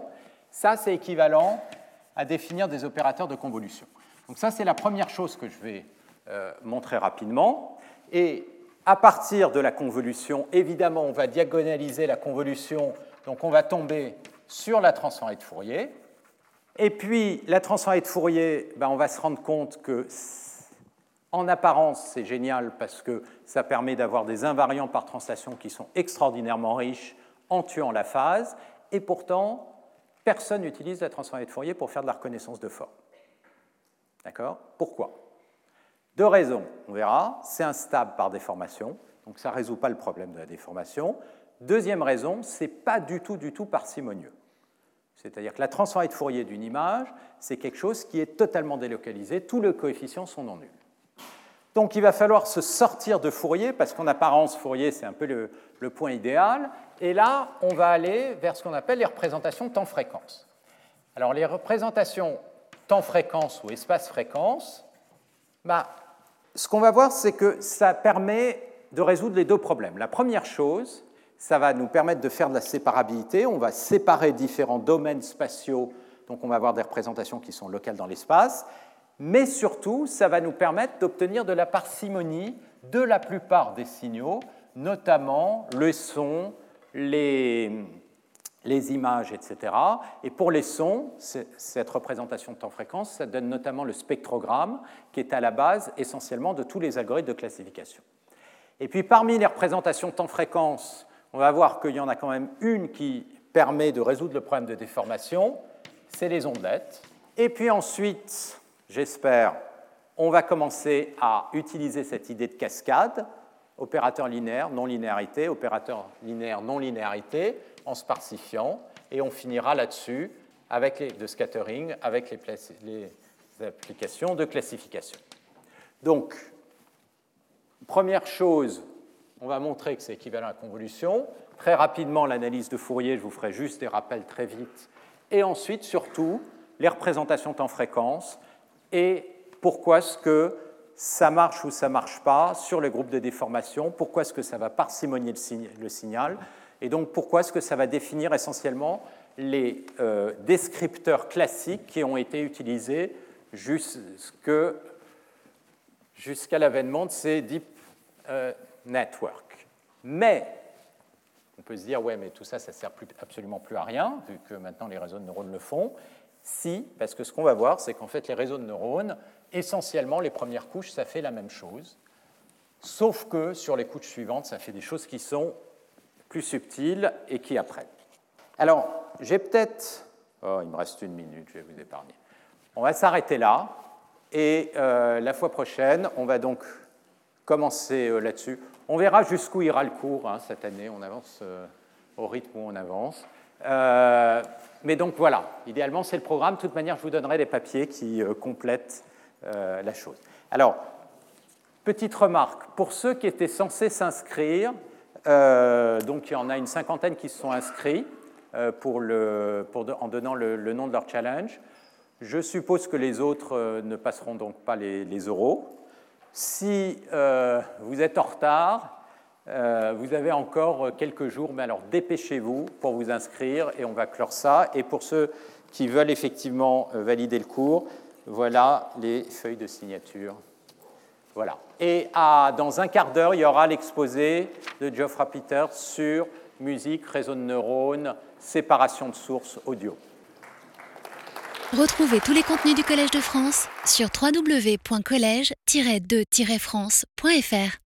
Ça, c'est équivalent à définir des opérateurs de convolution. Donc ça, c'est la première chose que je vais euh, montrer rapidement. Et à partir de la convolution, évidemment, on va diagonaliser la convolution, donc on va tomber sur la transformée de Fourier. Et puis, la transformée de Fourier, ben, on va se rendre compte que, en apparence, c'est génial parce que ça permet d'avoir des invariants par translation qui sont extraordinairement riches en tuant la phase. Et pourtant, personne n'utilise la transformée de Fourier pour faire de la reconnaissance de forme. D'accord? Pourquoi? Deux raisons, on verra. C'est instable par déformation, donc ça ne résout pas le problème de la déformation. Deuxième raison, ce n'est pas du tout, du tout parcimonieux. C'est-à-dire que la transformée de Fourier d'une image, c'est quelque chose qui est totalement délocalisé, tous les coefficients sont non nuls. Donc il va falloir se sortir de Fourier, parce qu'en apparence, Fourier, c'est un peu le, point idéal. Et là, on va aller vers ce qu'on appelle les représentations temps-fréquence. Alors les représentations temps-fréquence ou espace-fréquence, bah, ce qu'on va voir, c'est que ça permet de résoudre les deux problèmes. La première chose, ça va nous permettre de faire de la séparabilité. On va séparer différents domaines spatiaux, donc on va avoir des représentations qui sont locales dans l'espace. Mais surtout, ça va nous permettre d'obtenir de la parcimonie de la plupart des signaux, notamment le son, les, images, etc. Et pour les sons, cette représentation de temps-fréquence, ça donne notamment le spectrogramme, qui est à la base essentiellement de tous les algorithmes de classification. Et puis parmi les représentations de temps-fréquence, on va voir qu'il y en a quand même une qui permet de résoudre le problème de déformation, c'est les ondelettes. Et puis ensuite, j'espère, on va commencer à utiliser cette idée de cascade, opérateur linéaire, non-linéarité, opérateur linéaire, non-linéarité, en sparsifiant, et on finira là-dessus avec les, de scattering avec les, les applications de classification. Donc, première chose, on va montrer que c'est équivalent à convolution. Très rapidement, l'analyse de Fourier, je vous ferai juste des rappels très vite. Et ensuite, surtout, les représentations temps-fréquence et pourquoi est-ce que ça marche ou ça ne marche pas sur les groupes de déformation, pourquoi est-ce que ça va parcimonier le signal, et donc, pourquoi est-ce que ça va définir essentiellement les euh, descripteurs classiques qui ont été utilisés jusqu'à l'avènement de ces deep euh, networks Mais, on peut se dire, ouais, mais tout ça, ça ne sert absolument plus à rien, vu que maintenant les réseaux de neurones le font. Si, parce que ce qu'on va voir, c'est qu'en fait, les réseaux de neurones, essentiellement, les premières couches, ça fait la même chose, sauf que sur les couches suivantes, ça fait des choses qui sont plus subtiles et qui apprennent. Alors, j'ai peut-être... Oh, il me reste une minute, je vais vous épargner. On va s'arrêter là, et euh, la fois prochaine, on va donc commencer euh, là-dessus. On verra jusqu'où ira le cours hein, cette année, on avance euh, au rythme où on avance. Mais donc voilà, idéalement c'est le programme. De toute manière, je vous donnerai les papiers qui complètent la chose. Alors, petite remarque, pour ceux qui étaient censés s'inscrire, euh, donc il y en a une cinquantaine qui se sont inscrits euh, pour en donnant le, nom de leur challenge. Je suppose que les autres euh, ne passeront donc pas les, les euros. Si vous êtes en retard, vous avez encore quelques jours, mais alors dépêchez-vous pour vous inscrire et on va clore ça. Et pour ceux qui veulent effectivement valider le cours, voilà les feuilles de signature. Voilà. Et dans un quart d'heure, il y aura l'exposé de Geoffrey Peters sur musique, réseau de neurones, séparation de sources audio. Retrouvez tous les contenus du Collège de France sur www.colège-2-france.fr.